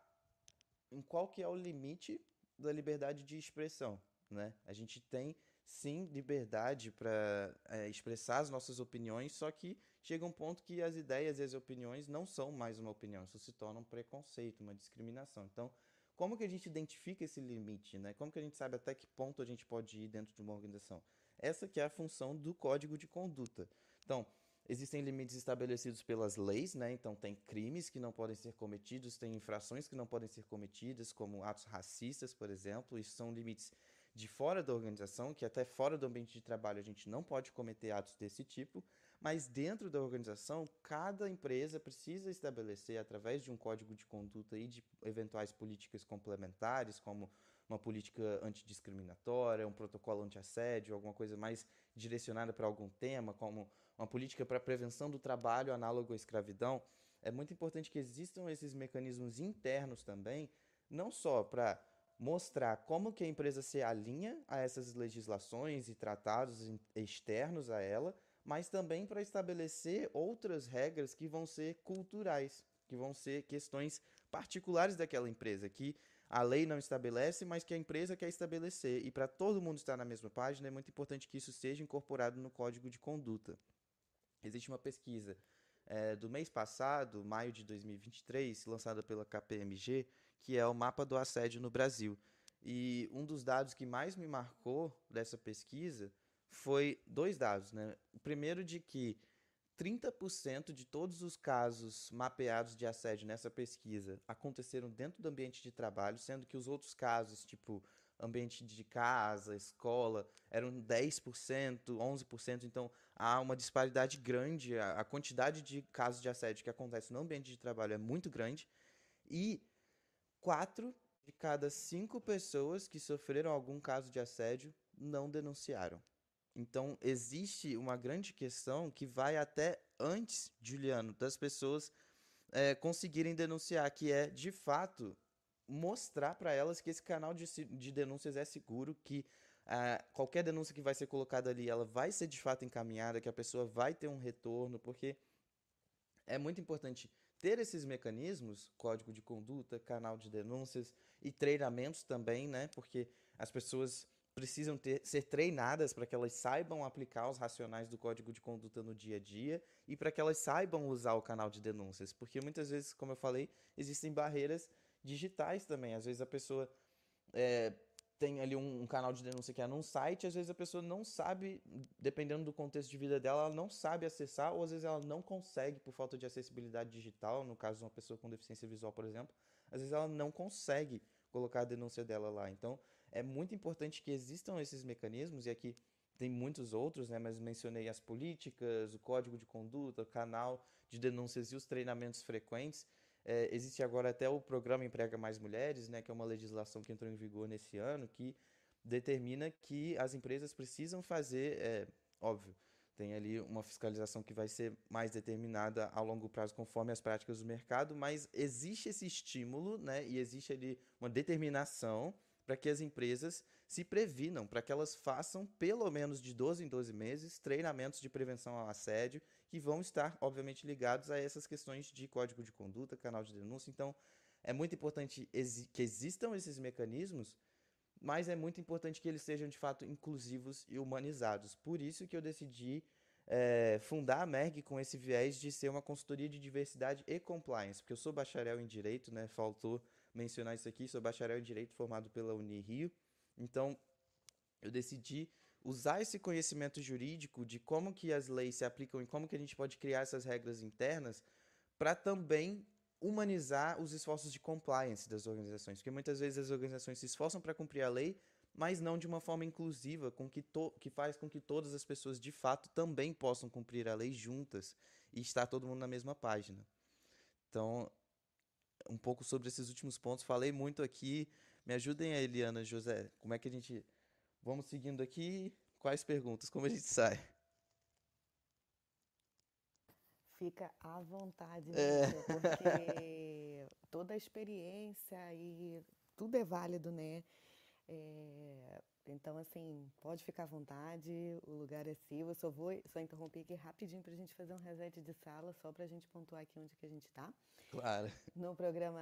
em qual que é o limite da liberdade de expressão, né? A gente tem sim liberdade para é, expressar as nossas opiniões, só que chega um ponto que as ideias e as opiniões não são mais uma opinião, isso se torna um preconceito, uma discriminação. Então, como que a gente identifica esse limite, né? Como que a gente sabe até que ponto a gente pode ir dentro de uma organização? Essa que é a função do código de conduta. Então, existem limites estabelecidos pelas leis, né? Então, tem crimes que não podem ser cometidos, tem infrações que não podem ser cometidas, como atos racistas, por exemplo. Isso são limites de fora da organização, que até fora do ambiente de trabalho a gente não pode cometer atos desse tipo. Mas dentro da organização, cada empresa precisa estabelecer, através de um código de conduta e de eventuais políticas complementares, como uma política antidiscriminatória, um protocolo anti-assédio, alguma coisa mais direcionada para algum tema, como uma política para prevenção do trabalho análogo à escravidão. É muito importante que existam esses mecanismos internos também, não só para mostrar como que a empresa se alinha a essas legislações e tratados externos a ela, mas também para estabelecer outras regras que vão ser culturais, que vão ser questões particulares daquela empresa, que a lei não estabelece, mas que a empresa quer estabelecer. E para todo mundo estar na mesma página, é muito importante que isso seja incorporado no código de conduta. Existe uma pesquisa é, do mês passado, maio de 2023, lançada pela KPMG, que é o Mapa do Assédio no Brasil. E um dos dados que mais me marcou dessa pesquisa foi dois dados. Né? O primeiro de que 30% de todos os casos mapeados de assédio nessa pesquisa aconteceram dentro do ambiente de trabalho, sendo que os outros casos, tipo ambiente de casa, escola, eram 10%, 11%. Então há uma disparidade grande. A quantidade de casos de assédio que acontece no ambiente de trabalho é muito grande. E quatro de cada cinco pessoas que sofreram algum caso de assédio não denunciaram. Então, existe uma grande questão que vai até antes, Juliano, das pessoas é, conseguirem denunciar, que é, de fato, mostrar para elas que esse canal de, de denúncias é seguro, que uh, qualquer denúncia que vai ser colocada ali, ela vai ser de fato encaminhada, que a pessoa vai ter um retorno, porque é muito importante ter esses mecanismos, código de conduta, canal de denúncias e treinamentos também, né? Porque as pessoas precisam ter, ser treinadas para que elas saibam aplicar os racionais do código de conduta no dia a dia e para que elas saibam usar o canal de denúncias. Porque muitas vezes, como eu falei, existem barreiras digitais também. Às vezes a pessoa é, tem ali um, um, canal de denúncia que é num site, às vezes a pessoa não sabe, dependendo do contexto de vida dela, ela não sabe acessar, ou às vezes ela não consegue por falta de acessibilidade digital, no caso de uma pessoa com deficiência visual, por exemplo, às vezes ela não consegue colocar a denúncia dela lá. Então, é muito importante que existam esses mecanismos, e aqui tem muitos outros, né, mas mencionei as políticas, o código de conduta, o canal de denúncias e os treinamentos frequentes, é, existe agora até o programa Emprega Mais Mulheres, né, que é uma legislação que entrou em vigor nesse ano, que determina que as empresas precisam fazer, é, óbvio, tem ali uma fiscalização que vai ser mais determinada a longo prazo conforme as práticas do mercado, mas existe esse estímulo, né, e existe ali uma determinação para que as empresas se previnam, para que elas façam pelo menos de 12 em 12 meses treinamentos de prevenção ao assédio, que vão estar, obviamente, ligados a essas questões de código de conduta, canal de denúncia. Então, é muito importante que existam esses mecanismos, mas é muito importante que eles sejam de fato inclusivos e humanizados. Por isso que eu decidi é, fundar a MERG com esse viés de ser uma consultoria de diversidade e compliance, porque eu sou bacharel em direito, né? Faltou mencionar isso aqui, sou bacharel em Direito formado pela Unirio. Então, eu decidi usar esse conhecimento jurídico de como que as leis se aplicam e como que a gente pode criar essas regras internas para também humanizar os esforços de compliance das organizações, porque muitas vezes as organizações se esforçam para cumprir a lei, mas não de uma forma inclusiva, com que, que faz com que todas as pessoas de fato também possam cumprir a lei juntas e estar todo mundo na mesma página. Então, um pouco sobre esses últimos pontos. Falei muito aqui. Me ajudem aí, Eliana, José. Como é que a gente. Vamos seguindo aqui. Quais perguntas? Como a gente sai? Fica à vontade, é. porque toda a experiência e tudo é válido, né? É, então, assim, pode ficar à vontade, o lugar é seu. Eu só vou só interromper aqui rapidinho para a gente fazer um reset de sala, só para a gente pontuar aqui onde que a gente está. Claro. No programa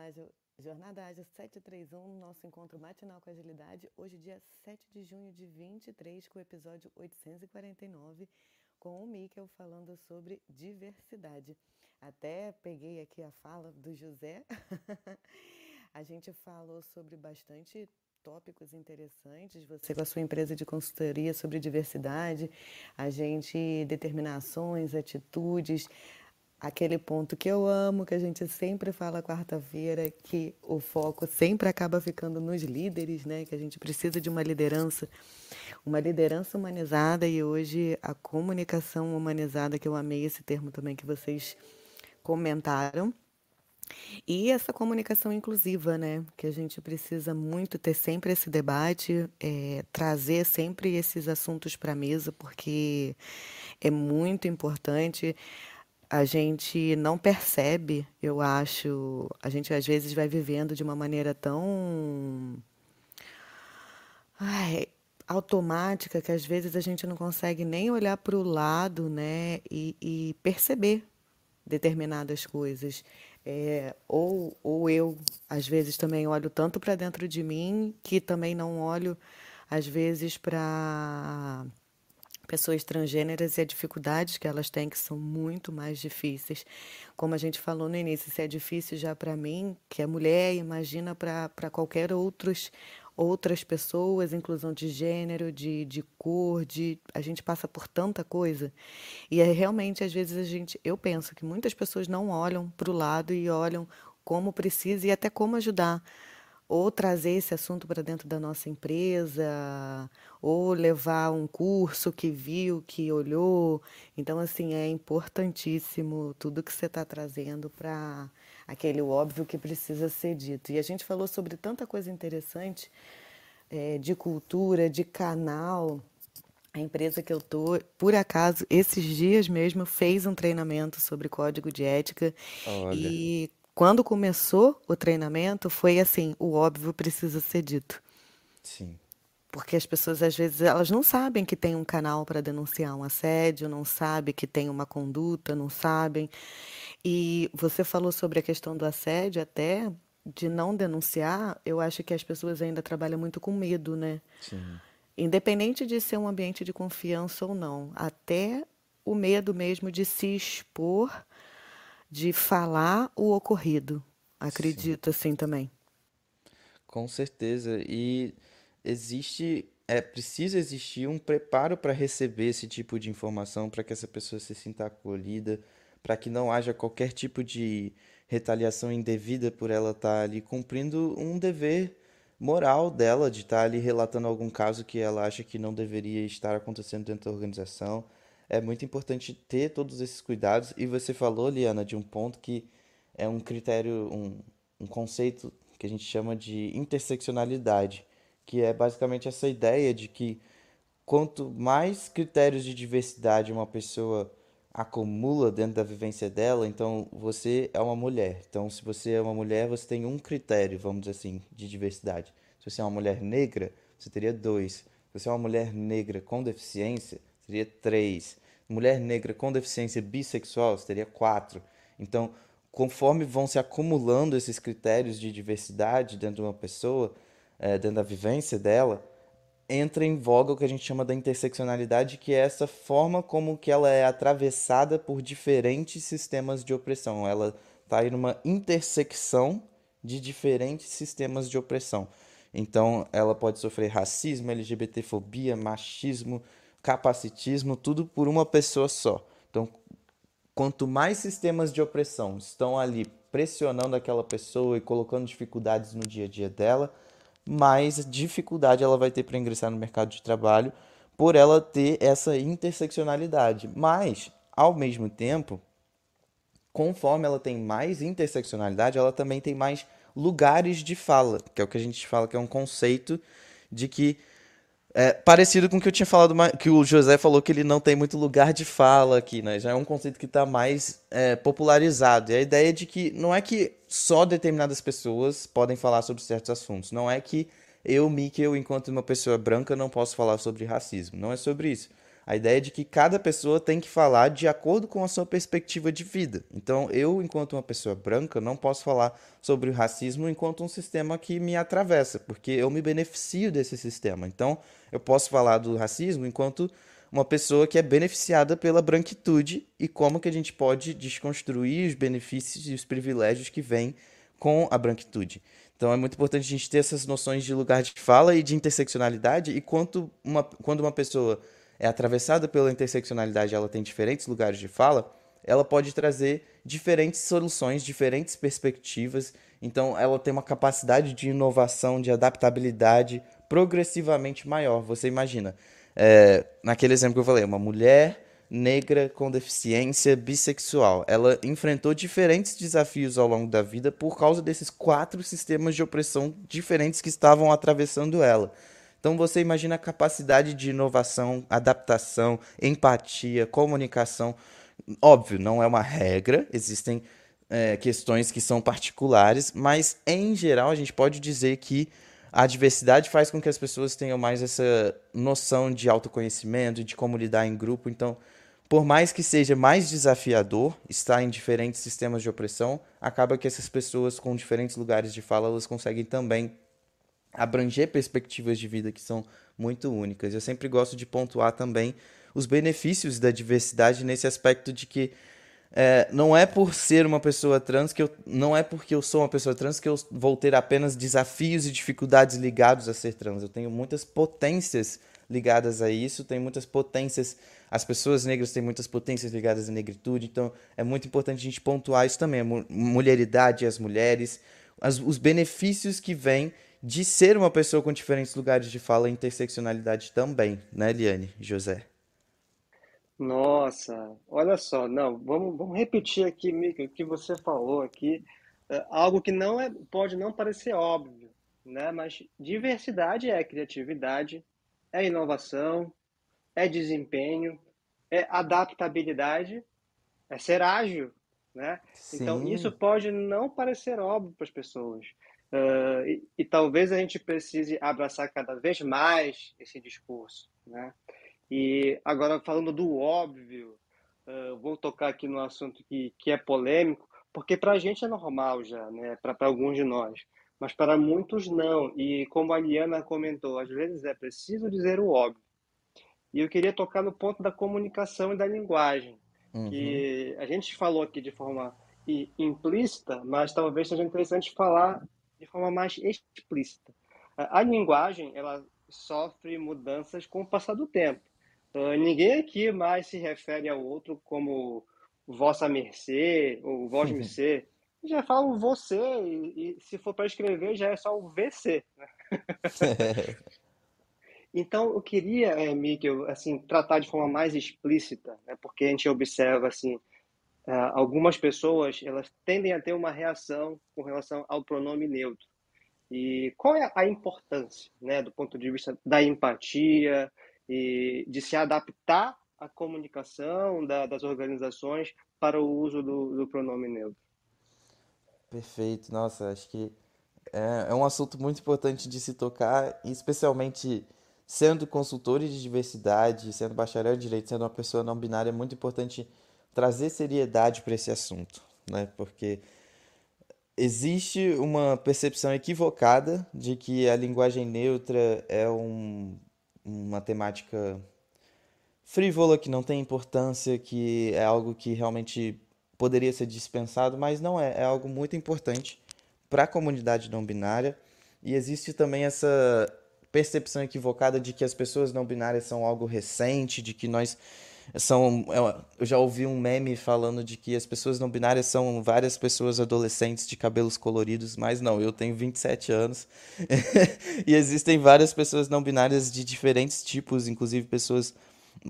Jornada Ágil 731, nosso encontro matinal com agilidade, hoje dia 7 de junho de 23, com o episódio 849, com o Mikkel falando sobre diversidade. Até peguei aqui a fala do José. a gente falou sobre bastante tópicos interessantes. Você com a sua empresa de consultoria sobre diversidade, a gente determinações, atitudes, aquele ponto que eu amo, que a gente sempre fala quarta-feira, que o foco sempre acaba ficando nos líderes, né? Que a gente precisa de uma liderança, uma liderança humanizada e hoje a comunicação humanizada, que eu amei esse termo também que vocês comentaram. E essa comunicação inclusiva, né? Que a gente precisa muito ter sempre esse debate, é, trazer sempre esses assuntos para a mesa, porque é muito importante. A gente não percebe, eu acho, a gente às vezes vai vivendo de uma maneira tão ai, automática que às vezes a gente não consegue nem olhar para o lado, né, e, e perceber determinadas coisas. É, ou, ou eu, às vezes, também olho tanto para dentro de mim que também não olho, às vezes, para pessoas transgêneras e as dificuldades que elas têm, que são muito mais difíceis. Como a gente falou no início, se é difícil já para mim, que é mulher, imagina para qualquer outros, outras pessoas, inclusão de gênero, de, de cor, de a gente passa por tanta coisa. E é realmente, às vezes, a gente, eu penso que muitas pessoas não olham para o lado e olham como precisa e até como ajudar ou trazer esse assunto para dentro da nossa empresa, ou levar um curso que viu, que olhou. Então, assim, é importantíssimo tudo que você está trazendo para aquele óbvio que precisa ser dito. E a gente falou sobre tanta coisa interessante é, de cultura, de canal. A empresa que eu tô, por acaso, esses dias mesmo, fez um treinamento sobre código de ética Olha. e quando começou o treinamento, foi assim: o óbvio precisa ser dito. Sim. Porque as pessoas, às vezes, elas não sabem que tem um canal para denunciar um assédio, não sabem que tem uma conduta, não sabem. E você falou sobre a questão do assédio, até de não denunciar, eu acho que as pessoas ainda trabalham muito com medo, né? Sim. Independente de ser um ambiente de confiança ou não, até o medo mesmo de se expor de falar o ocorrido. Acredito Sim. assim também. Com certeza. E existe, é preciso existir um preparo para receber esse tipo de informação, para que essa pessoa se sinta acolhida, para que não haja qualquer tipo de retaliação indevida por ela estar tá ali cumprindo um dever moral dela de estar tá ali relatando algum caso que ela acha que não deveria estar acontecendo dentro da organização é muito importante ter todos esses cuidados. E você falou, Liana, de um ponto que é um critério, um, um conceito que a gente chama de interseccionalidade, que é basicamente essa ideia de que quanto mais critérios de diversidade uma pessoa acumula dentro da vivência dela, então você é uma mulher. Então, se você é uma mulher, você tem um critério, vamos dizer assim, de diversidade. Se você é uma mulher negra, você teria dois. Se você é uma mulher negra com deficiência, seria três mulher negra com deficiência bissexual, teria quatro. Então, conforme vão se acumulando esses critérios de diversidade dentro de uma pessoa, é, dentro da vivência dela, entra em voga o que a gente chama da interseccionalidade, que é essa forma como que ela é atravessada por diferentes sistemas de opressão. Ela está aí numa intersecção de diferentes sistemas de opressão. Então, ela pode sofrer racismo, LGBTfobia, machismo, capacitismo, tudo por uma pessoa só. Então, quanto mais sistemas de opressão estão ali pressionando aquela pessoa e colocando dificuldades no dia a dia dela, mais dificuldade ela vai ter para ingressar no mercado de trabalho por ela ter essa interseccionalidade. Mas, ao mesmo tempo, conforme ela tem mais interseccionalidade, ela também tem mais lugares de fala, que é o que a gente fala que é um conceito de que é parecido com o que eu tinha falado, que o José falou que ele não tem muito lugar de fala aqui, né? Já é um conceito que está mais é, popularizado. E a ideia é de que não é que só determinadas pessoas podem falar sobre certos assuntos. Não é que eu, Mikkel, enquanto uma pessoa branca, não posso falar sobre racismo. Não é sobre isso. A ideia é de que cada pessoa tem que falar de acordo com a sua perspectiva de vida. Então, eu, enquanto uma pessoa branca, não posso falar sobre o racismo enquanto um sistema que me atravessa, porque eu me beneficio desse sistema. Então, eu posso falar do racismo enquanto uma pessoa que é beneficiada pela branquitude e como que a gente pode desconstruir os benefícios e os privilégios que vêm com a branquitude. Então é muito importante a gente ter essas noções de lugar de fala e de interseccionalidade e quanto uma, quando uma pessoa é atravessada pela interseccionalidade, ela tem diferentes lugares de fala, ela pode trazer diferentes soluções, diferentes perspectivas. Então, ela tem uma capacidade de inovação, de adaptabilidade progressivamente maior. Você imagina, é, naquele exemplo que eu falei, uma mulher negra com deficiência bissexual. Ela enfrentou diferentes desafios ao longo da vida por causa desses quatro sistemas de opressão diferentes que estavam atravessando ela. Então você imagina a capacidade de inovação, adaptação, empatia, comunicação. Óbvio, não é uma regra, existem é, questões que são particulares, mas em geral a gente pode dizer que a diversidade faz com que as pessoas tenham mais essa noção de autoconhecimento, de como lidar em grupo. Então, por mais que seja mais desafiador estar em diferentes sistemas de opressão, acaba que essas pessoas com diferentes lugares de fala, elas conseguem também abranger perspectivas de vida que são muito únicas. Eu sempre gosto de pontuar também os benefícios da diversidade nesse aspecto de que é, não é por ser uma pessoa trans que eu não é porque eu sou uma pessoa trans que eu vou ter apenas desafios e dificuldades ligados a ser trans. Eu tenho muitas potências ligadas a isso, tenho muitas potências. As pessoas negras têm muitas potências ligadas à negritude, então é muito importante a gente pontuar isso também, a mulheridade, as mulheres, as, os benefícios que vêm de ser uma pessoa com diferentes lugares de fala e interseccionalidade também, né, Eliane, José? Nossa, olha só, não, vamos, vamos repetir aqui, Mika, o que você falou aqui, é, algo que não é, pode não parecer óbvio, né? Mas diversidade é criatividade, é inovação, é desempenho, é adaptabilidade, é ser ágil, né? Então isso pode não parecer óbvio para as pessoas. Uh, e, e, talvez a gente precise abraçar cada vez mais esse discurso, né? E agora, falando do óbvio, uh, vou tocar aqui no assunto que, que é polêmico, porque para a gente é normal já, né? para alguns de nós, mas para muitos não. E como a Liana comentou, às vezes é preciso dizer o óbvio. E eu queria tocar no ponto da comunicação e da linguagem, uhum. que a gente falou aqui de forma implícita, mas talvez seja interessante falar de forma mais explícita. A linguagem, ela sofre mudanças com o passar do tempo. Uh, ninguém aqui mais se refere ao outro como vossa mercê ou vós mercê. Já fala você e, e se for para escrever já é só o VC. Né? então eu queria, é, Mikkel, assim, tratar de forma mais explícita, né? porque a gente observa assim uh, algumas pessoas elas tendem a ter uma reação com relação ao pronome neutro. E qual é a importância, né, do ponto de vista da empatia, e de se adaptar à comunicação da, das organizações para o uso do, do, pronome neutro. Perfeito, nossa, acho que é, é um assunto muito importante de se tocar, especialmente sendo consultor de diversidade, sendo bacharel em direito, sendo uma pessoa não binária, é muito importante trazer seriedade para esse assunto, né? Porque existe uma percepção equivocada de que a linguagem neutra é um uma temática frívola, que não tem importância, que é algo que realmente poderia ser dispensado, mas não é. É algo muito importante para a comunidade não binária. E existe também essa percepção equivocada de que as pessoas não binárias são algo recente, de que nós são eu já ouvi um meme falando de que as pessoas não binárias são várias pessoas adolescentes de cabelos coloridos, mas não, eu tenho 27 anos e existem várias pessoas não binárias de diferentes tipos, inclusive pessoas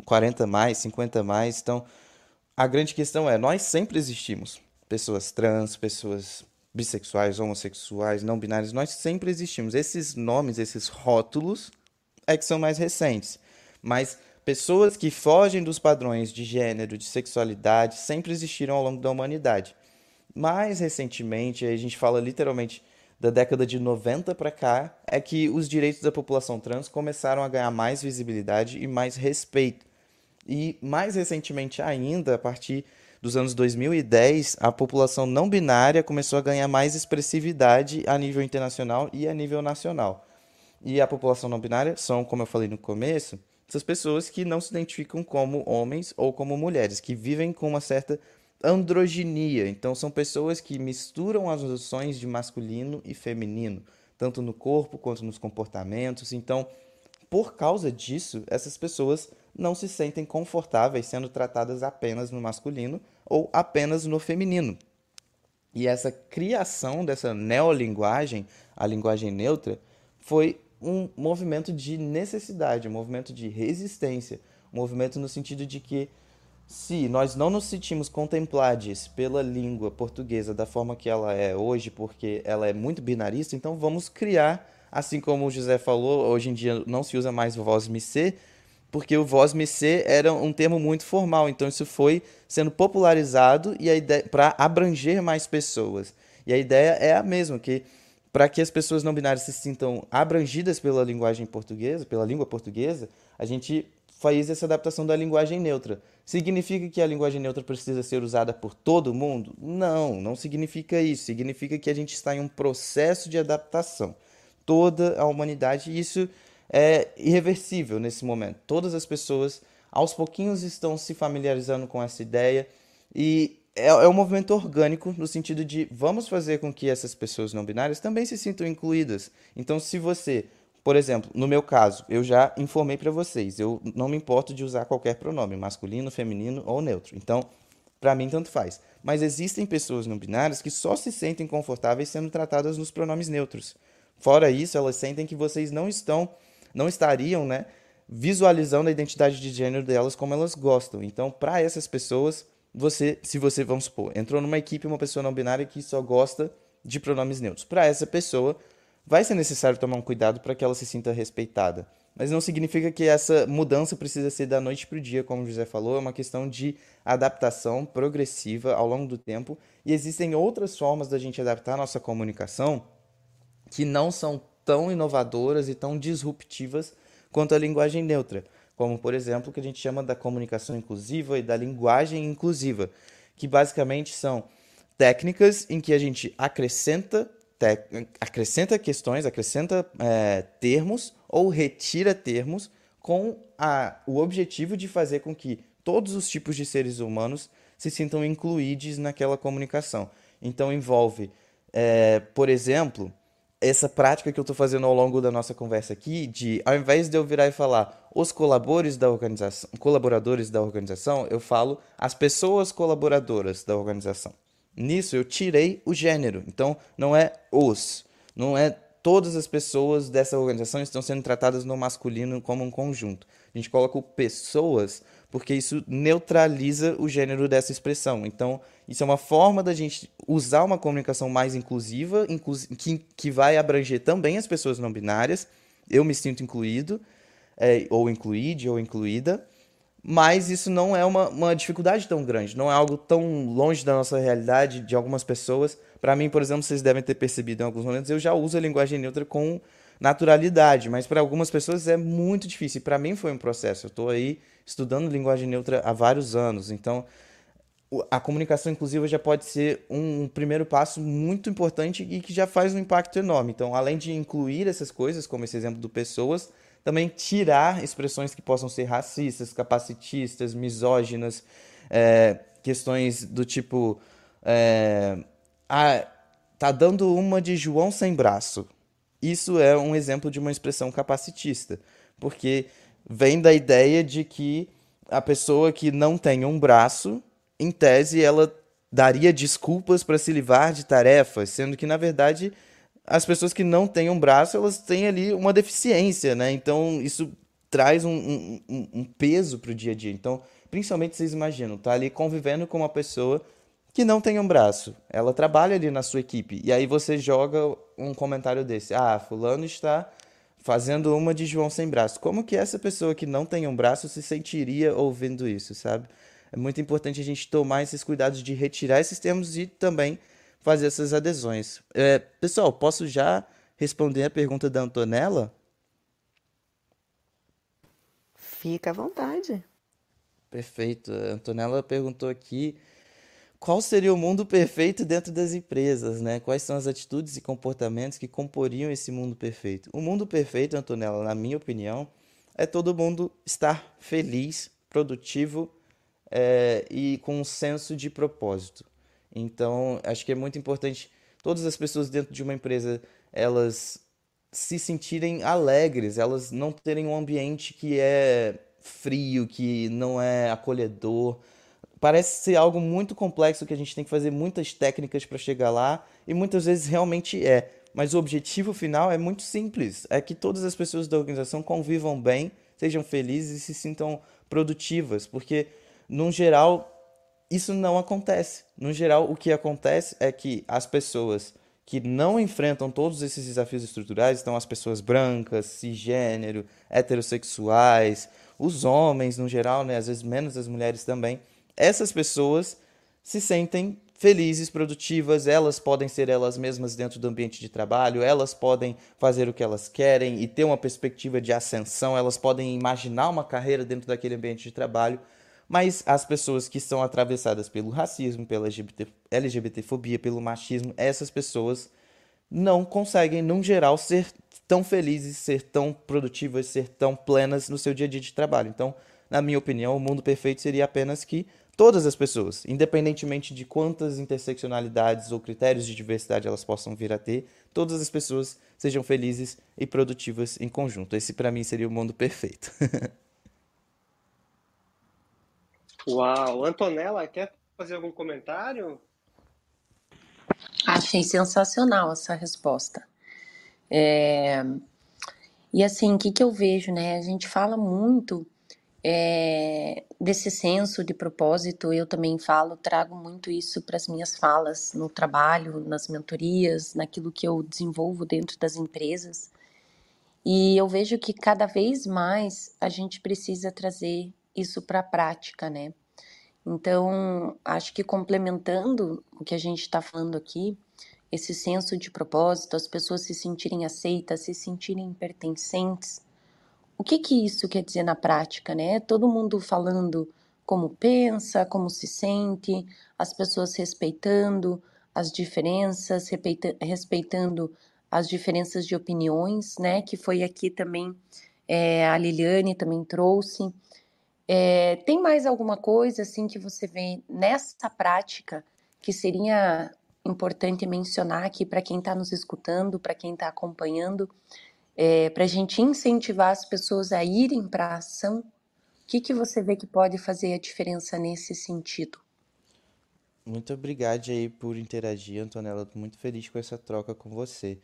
40 mais, 50 mais. Então, a grande questão é, nós sempre existimos. Pessoas trans, pessoas bissexuais, homossexuais, não binárias, nós sempre existimos. Esses nomes, esses rótulos é que são mais recentes. Mas Pessoas que fogem dos padrões de gênero, de sexualidade, sempre existiram ao longo da humanidade. Mais recentemente, a gente fala literalmente da década de 90 para cá, é que os direitos da população trans começaram a ganhar mais visibilidade e mais respeito. E mais recentemente ainda, a partir dos anos 2010, a população não binária começou a ganhar mais expressividade a nível internacional e a nível nacional. E a população não binária são, como eu falei no começo, essas pessoas que não se identificam como homens ou como mulheres, que vivem com uma certa androginia. Então, são pessoas que misturam as noções de masculino e feminino, tanto no corpo quanto nos comportamentos. Então, por causa disso, essas pessoas não se sentem confortáveis sendo tratadas apenas no masculino ou apenas no feminino. E essa criação dessa neolinguagem, a linguagem neutra, foi um movimento de necessidade, um movimento de resistência, um movimento no sentido de que se nós não nos sentimos contemplados pela língua portuguesa da forma que ela é hoje, porque ela é muito binarista, então vamos criar, assim como o José falou, hoje em dia não se usa mais voz ser, porque o voz ser era um termo muito formal, então isso foi sendo popularizado e para abranger mais pessoas. E a ideia é a mesma, que para que as pessoas não binárias se sintam abrangidas pela linguagem portuguesa, pela língua portuguesa, a gente faz essa adaptação da linguagem neutra. Significa que a linguagem neutra precisa ser usada por todo mundo? Não, não significa isso. Significa que a gente está em um processo de adaptação. Toda a humanidade, isso é irreversível nesse momento. Todas as pessoas aos pouquinhos estão se familiarizando com essa ideia e é, é um movimento orgânico no sentido de vamos fazer com que essas pessoas não binárias também se sintam incluídas. Então, se você, por exemplo, no meu caso, eu já informei para vocês, eu não me importo de usar qualquer pronome, masculino, feminino ou neutro. Então, para mim, tanto faz. Mas existem pessoas não binárias que só se sentem confortáveis sendo tratadas nos pronomes neutros. Fora isso, elas sentem que vocês não estão, não estariam, né, visualizando a identidade de gênero delas como elas gostam. Então, para essas pessoas, você, se você, vamos supor, entrou numa equipe uma pessoa não binária que só gosta de pronomes neutros. Para essa pessoa, vai ser necessário tomar um cuidado para que ela se sinta respeitada. Mas não significa que essa mudança precisa ser da noite para o dia, como o José falou, é uma questão de adaptação progressiva ao longo do tempo. E existem outras formas da gente adaptar a nossa comunicação que não são tão inovadoras e tão disruptivas quanto a linguagem neutra como por exemplo o que a gente chama da comunicação inclusiva e da linguagem inclusiva, que basicamente são técnicas em que a gente acrescenta, acrescenta questões, acrescenta é, termos ou retira termos com a, o objetivo de fazer com que todos os tipos de seres humanos se sintam incluídos naquela comunicação. Então envolve, é, por exemplo, essa prática que eu estou fazendo ao longo da nossa conversa aqui, de ao invés de eu virar e falar os colaboradores da organização, colaboradores da organização, eu falo as pessoas colaboradoras da organização. Nisso eu tirei o gênero. Então não é os, não é todas as pessoas dessa organização estão sendo tratadas no masculino como um conjunto. A gente coloca o pessoas porque isso neutraliza o gênero dessa expressão. Então, isso é uma forma da gente usar uma comunicação mais inclusiva, inclu que, que vai abranger também as pessoas não binárias. Eu me sinto incluído, é, ou incluíde, ou incluída, mas isso não é uma, uma dificuldade tão grande, não é algo tão longe da nossa realidade de algumas pessoas. Para mim, por exemplo, vocês devem ter percebido em alguns momentos, eu já uso a linguagem neutra com naturalidade, mas para algumas pessoas é muito difícil. Para mim foi um processo. Eu estou aí estudando linguagem neutra há vários anos, então a comunicação inclusiva já pode ser um primeiro passo muito importante e que já faz um impacto enorme. Então, além de incluir essas coisas, como esse exemplo do pessoas, também tirar expressões que possam ser racistas, capacitistas, misóginas, é, questões do tipo. É, ah, tá dando uma de João sem braço. Isso é um exemplo de uma expressão capacitista, porque vem da ideia de que a pessoa que não tem um braço, em tese, ela daria desculpas para se livrar de tarefas, sendo que, na verdade, as pessoas que não têm um braço, elas têm ali uma deficiência, né? Então, isso traz um, um, um peso para o dia a dia. Então, principalmente, vocês imaginam, tá ali convivendo com uma pessoa que não tem um braço. Ela trabalha ali na sua equipe. E aí você joga um comentário desse. Ah, fulano está fazendo uma de João sem braço. Como que essa pessoa que não tem um braço se sentiria ouvindo isso, sabe? É muito importante a gente tomar esses cuidados de retirar esses termos e também fazer essas adesões. É, pessoal, posso já responder a pergunta da Antonella? Fica à vontade. Perfeito. A Antonella perguntou aqui qual seria o mundo perfeito dentro das empresas, né? Quais são as atitudes e comportamentos que comporiam esse mundo perfeito? O mundo perfeito, Antonella, na minha opinião, é todo mundo estar feliz, produtivo é, e com um senso de propósito. Então, acho que é muito importante todas as pessoas dentro de uma empresa elas se sentirem alegres, elas não terem um ambiente que é frio, que não é acolhedor parece ser algo muito complexo que a gente tem que fazer muitas técnicas para chegar lá e muitas vezes realmente é. Mas o objetivo final é muito simples: é que todas as pessoas da organização convivam bem, sejam felizes e se sintam produtivas, porque no geral isso não acontece. No geral, o que acontece é que as pessoas que não enfrentam todos esses desafios estruturais, então as pessoas brancas, cisgênero, heterossexuais, os homens no geral, né, às vezes menos as mulheres também, essas pessoas se sentem felizes, produtivas, elas podem ser elas mesmas dentro do ambiente de trabalho, elas podem fazer o que elas querem e ter uma perspectiva de ascensão, elas podem imaginar uma carreira dentro daquele ambiente de trabalho, mas as pessoas que são atravessadas pelo racismo, pela LGBT, LGBTfobia, pelo machismo, essas pessoas não conseguem, no geral, ser tão felizes, ser tão produtivas, ser tão plenas no seu dia a dia de trabalho. Então, na minha opinião, o mundo perfeito seria apenas que todas as pessoas, independentemente de quantas interseccionalidades ou critérios de diversidade elas possam vir a ter, todas as pessoas sejam felizes e produtivas em conjunto. Esse para mim seria o mundo perfeito. Uau, Antonella, quer fazer algum comentário? Achei sensacional essa resposta. É... E assim, o que, que eu vejo, né? A gente fala muito é, desse senso de propósito, eu também falo, trago muito isso para as minhas falas no trabalho, nas mentorias, naquilo que eu desenvolvo dentro das empresas. E eu vejo que cada vez mais a gente precisa trazer isso para a prática, né? Então, acho que complementando o que a gente está falando aqui, esse senso de propósito, as pessoas se sentirem aceitas, se sentirem pertencentes, o que que isso quer dizer na prática, né? Todo mundo falando como pensa, como se sente, as pessoas respeitando as diferenças, respeitando as diferenças de opiniões, né? Que foi aqui também é, a Liliane também trouxe. É, tem mais alguma coisa assim que você vê nessa prática que seria importante mencionar aqui para quem está nos escutando, para quem está acompanhando, é, para a gente incentivar as pessoas a irem para a ação? O que, que você vê que pode fazer a diferença nesse sentido? Muito obrigado aí por interagir, Antonella. Estou muito feliz com essa troca com você.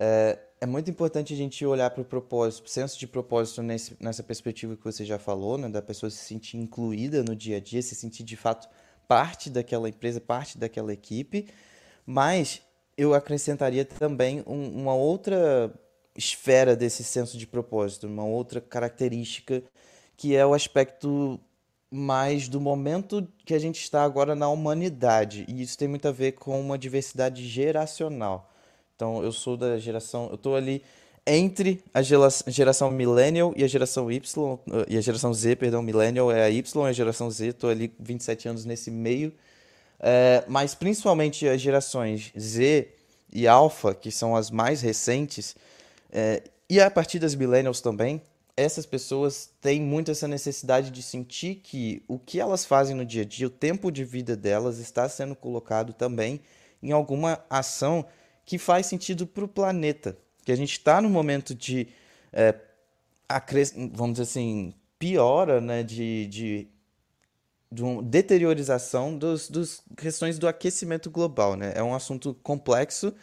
É, é muito importante a gente olhar para o propósito, senso de propósito nesse, nessa perspectiva que você já falou, né, da pessoa se sentir incluída no dia a dia, se sentir de fato parte daquela empresa, parte daquela equipe. Mas eu acrescentaria também um, uma outra esfera desse senso de propósito, uma outra característica que é o aspecto mais do momento que a gente está agora na humanidade. E isso tem muito a ver com uma diversidade geracional. Então, eu sou da geração, eu estou ali entre a geração millennial e a geração Y, e a geração Z, perdão, millennial é a Y, a geração Z, estou ali 27 anos nesse meio. É, mas principalmente as gerações Z e Alpha, que são as mais recentes, é, e a partir das millennials também, essas pessoas têm muito essa necessidade de sentir que o que elas fazem no dia a dia, o tempo de vida delas está sendo colocado também em alguma ação que faz sentido para o planeta. Que a gente está no momento de, é, vamos dizer assim, piora né, de, de, de uma deteriorização das dos questões do aquecimento global. Né? É um assunto complexo,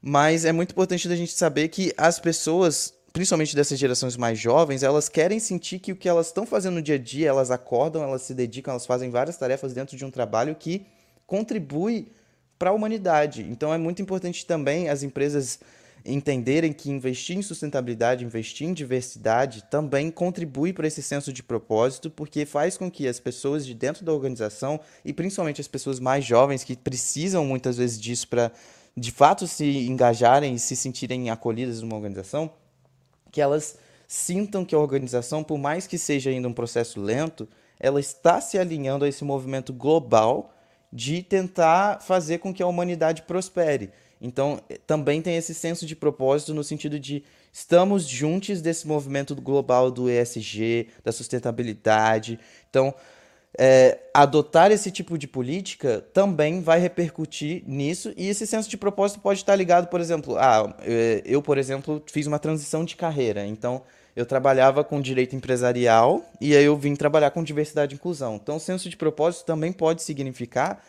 mas é muito importante da gente saber que as pessoas, principalmente dessas gerações mais jovens, elas querem sentir que o que elas estão fazendo no dia a dia, elas acordam, elas se dedicam, elas fazem várias tarefas dentro de um trabalho que contribui para a humanidade. Então é muito importante também as empresas entenderem que investir em sustentabilidade, investir em diversidade também contribui para esse senso de propósito, porque faz com que as pessoas de dentro da organização e principalmente as pessoas mais jovens que precisam muitas vezes disso para de fato se engajarem e se sentirem acolhidas numa organização, que elas sintam que a organização, por mais que seja ainda um processo lento, ela está se alinhando a esse movimento global de tentar fazer com que a humanidade prospere. Então, eh, também tem esse senso de propósito no sentido de estamos juntos desse movimento global do ESG, da sustentabilidade. Então, é, adotar esse tipo de política também vai repercutir nisso e esse senso de propósito pode estar ligado, por exemplo, ah, é, eu, por exemplo, fiz uma transição de carreira, então eu trabalhava com direito empresarial e aí eu vim trabalhar com diversidade e inclusão. Então, o senso de propósito também pode significar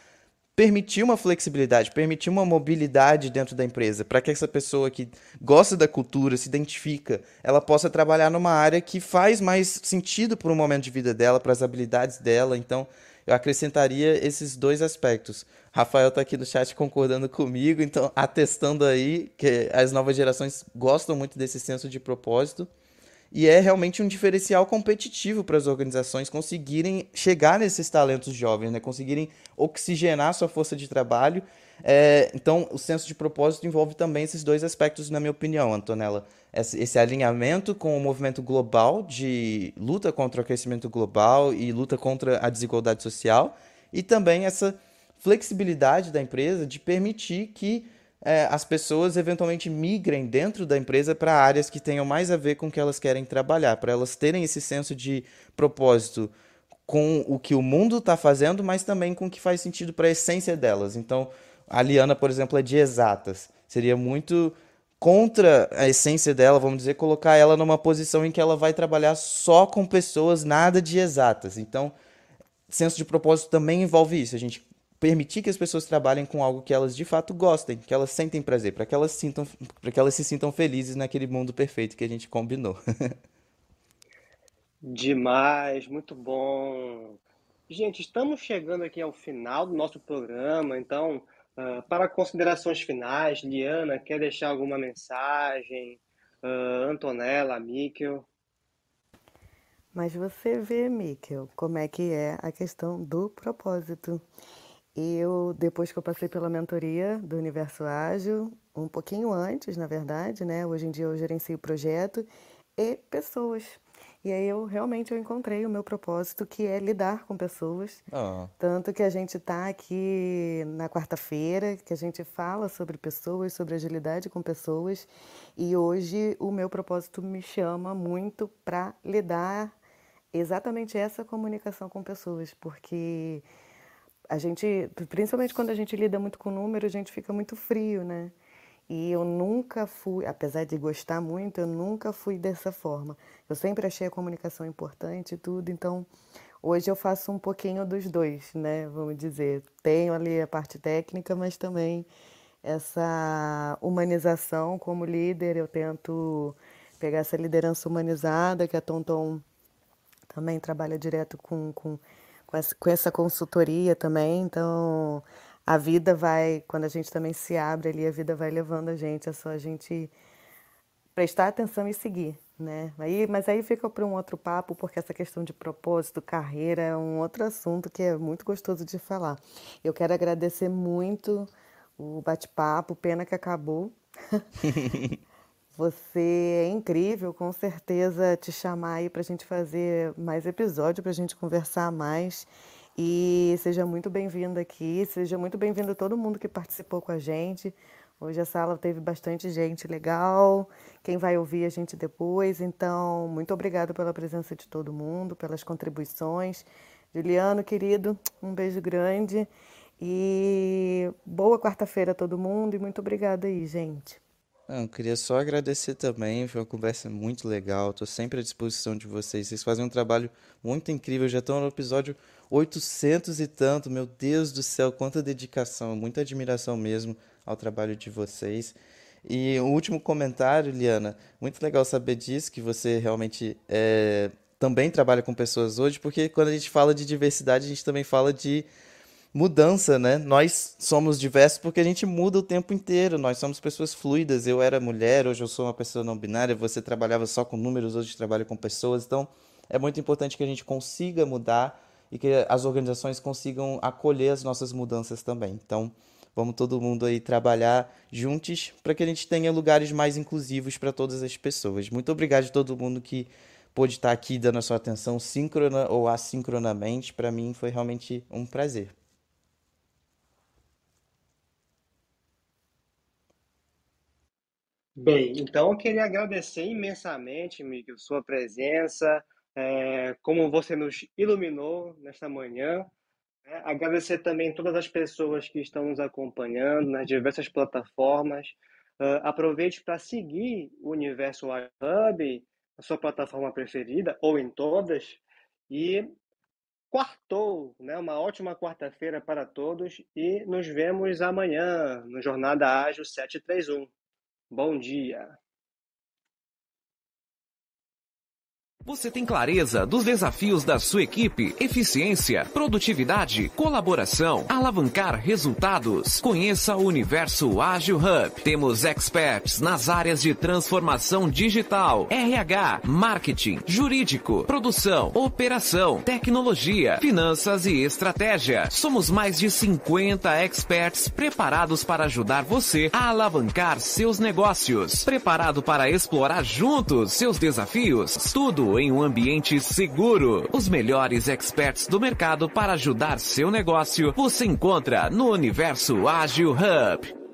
permitir uma flexibilidade, permitir uma mobilidade dentro da empresa, para que essa pessoa que gosta da cultura, se identifica, ela possa trabalhar numa área que faz mais sentido para o momento de vida dela, para as habilidades dela. Então, eu acrescentaria esses dois aspectos. Rafael está aqui no chat concordando comigo, então atestando aí que as novas gerações gostam muito desse senso de propósito. E é realmente um diferencial competitivo para as organizações conseguirem chegar nesses talentos jovens, né? conseguirem oxigenar sua força de trabalho. É, então, o senso de propósito envolve também esses dois aspectos, na minha opinião, Antonella. Esse, esse alinhamento com o movimento global de luta contra o aquecimento global e luta contra a desigualdade social, e também essa flexibilidade da empresa de permitir que é, as pessoas eventualmente migrem dentro da empresa para áreas que tenham mais a ver com o que elas querem trabalhar, para elas terem esse senso de propósito com o que o mundo está fazendo, mas também com o que faz sentido para a essência delas. Então, a Liana, por exemplo, é de exatas. Seria muito contra a essência dela, vamos dizer, colocar ela numa posição em que ela vai trabalhar só com pessoas nada de exatas. Então, senso de propósito também envolve isso. A gente permitir que as pessoas trabalhem com algo que elas de fato gostem, que elas sentem prazer, para que elas sintam, para que elas se sintam felizes naquele mundo perfeito que a gente combinou. Demais, muito bom. Gente, estamos chegando aqui ao final do nosso programa, então, uh, para considerações finais, Liana, quer deixar alguma mensagem? Uh, Antonella, Mikkel? Mas você vê, Mikkel, como é que é a questão do propósito. Eu, depois que eu passei pela mentoria do Universo Ágil, um pouquinho antes, na verdade, né? Hoje em dia eu gerencio o projeto e pessoas. E aí eu realmente eu encontrei o meu propósito, que é lidar com pessoas. Oh. Tanto que a gente está aqui na quarta-feira, que a gente fala sobre pessoas, sobre agilidade com pessoas. E hoje o meu propósito me chama muito para lidar exatamente essa comunicação com pessoas, porque a gente, principalmente quando a gente lida muito com número, a gente fica muito frio, né? E eu nunca fui, apesar de gostar muito, eu nunca fui dessa forma. Eu sempre achei a comunicação importante e tudo, então hoje eu faço um pouquinho dos dois, né? Vamos dizer, tenho ali a parte técnica, mas também essa humanização como líder, eu tento pegar essa liderança humanizada, que a Tonton também trabalha direto com, com com essa, consultoria também. Então, a vida vai, quando a gente também se abre ali, a vida vai levando a gente, é só a gente prestar atenção e seguir, né? Aí, mas aí fica para um outro papo, porque essa questão de propósito, carreira, é um outro assunto que é muito gostoso de falar. Eu quero agradecer muito o bate-papo, pena que acabou. Você é incrível, com certeza te chamar aí para a gente fazer mais episódio, para a gente conversar mais. E seja muito bem-vindo aqui, seja muito bem-vindo todo mundo que participou com a gente. Hoje a sala teve bastante gente legal, quem vai ouvir a gente depois. Então, muito obrigada pela presença de todo mundo, pelas contribuições. Juliano, querido, um beijo grande. E boa quarta-feira a todo mundo e muito obrigada aí, gente. Não, queria só agradecer também, foi uma conversa muito legal, estou sempre à disposição de vocês. Vocês fazem um trabalho muito incrível, já estão no episódio 800 e tanto, meu Deus do céu, quanta dedicação, muita admiração mesmo ao trabalho de vocês. E o um último comentário, Liana, muito legal saber disso, que você realmente é, também trabalha com pessoas hoje, porque quando a gente fala de diversidade, a gente também fala de mudança, né? Nós somos diversos porque a gente muda o tempo inteiro. Nós somos pessoas fluidas. Eu era mulher, hoje eu sou uma pessoa não binária. Você trabalhava só com números, hoje trabalha com pessoas. Então, é muito importante que a gente consiga mudar e que as organizações consigam acolher as nossas mudanças também. Então, vamos todo mundo aí trabalhar juntos para que a gente tenha lugares mais inclusivos para todas as pessoas. Muito obrigado a todo mundo que pôde estar aqui dando a sua atenção síncrona ou assincronamente. Para mim foi realmente um prazer. Bem, então eu queria agradecer imensamente, Miguel, sua presença, é, como você nos iluminou nesta manhã. Né? Agradecer também todas as pessoas que estão nos acompanhando nas diversas plataformas. Uh, aproveite para seguir o Universo Hub, a sua plataforma preferida, ou em todas. E quartou, né? uma ótima quarta-feira para todos e nos vemos amanhã no Jornada Ágil 731. Bom dia. Você tem clareza dos desafios da sua equipe, eficiência, produtividade, colaboração, alavancar resultados. Conheça o Universo Ágil Hub. Temos experts nas áreas de transformação digital, RH, marketing, jurídico, produção, operação, tecnologia, finanças e estratégia. Somos mais de 50 experts preparados para ajudar você a alavancar seus negócios. Preparado para explorar juntos seus desafios? Em um ambiente seguro. Os melhores experts do mercado para ajudar seu negócio você encontra no Universo Ágil Hub.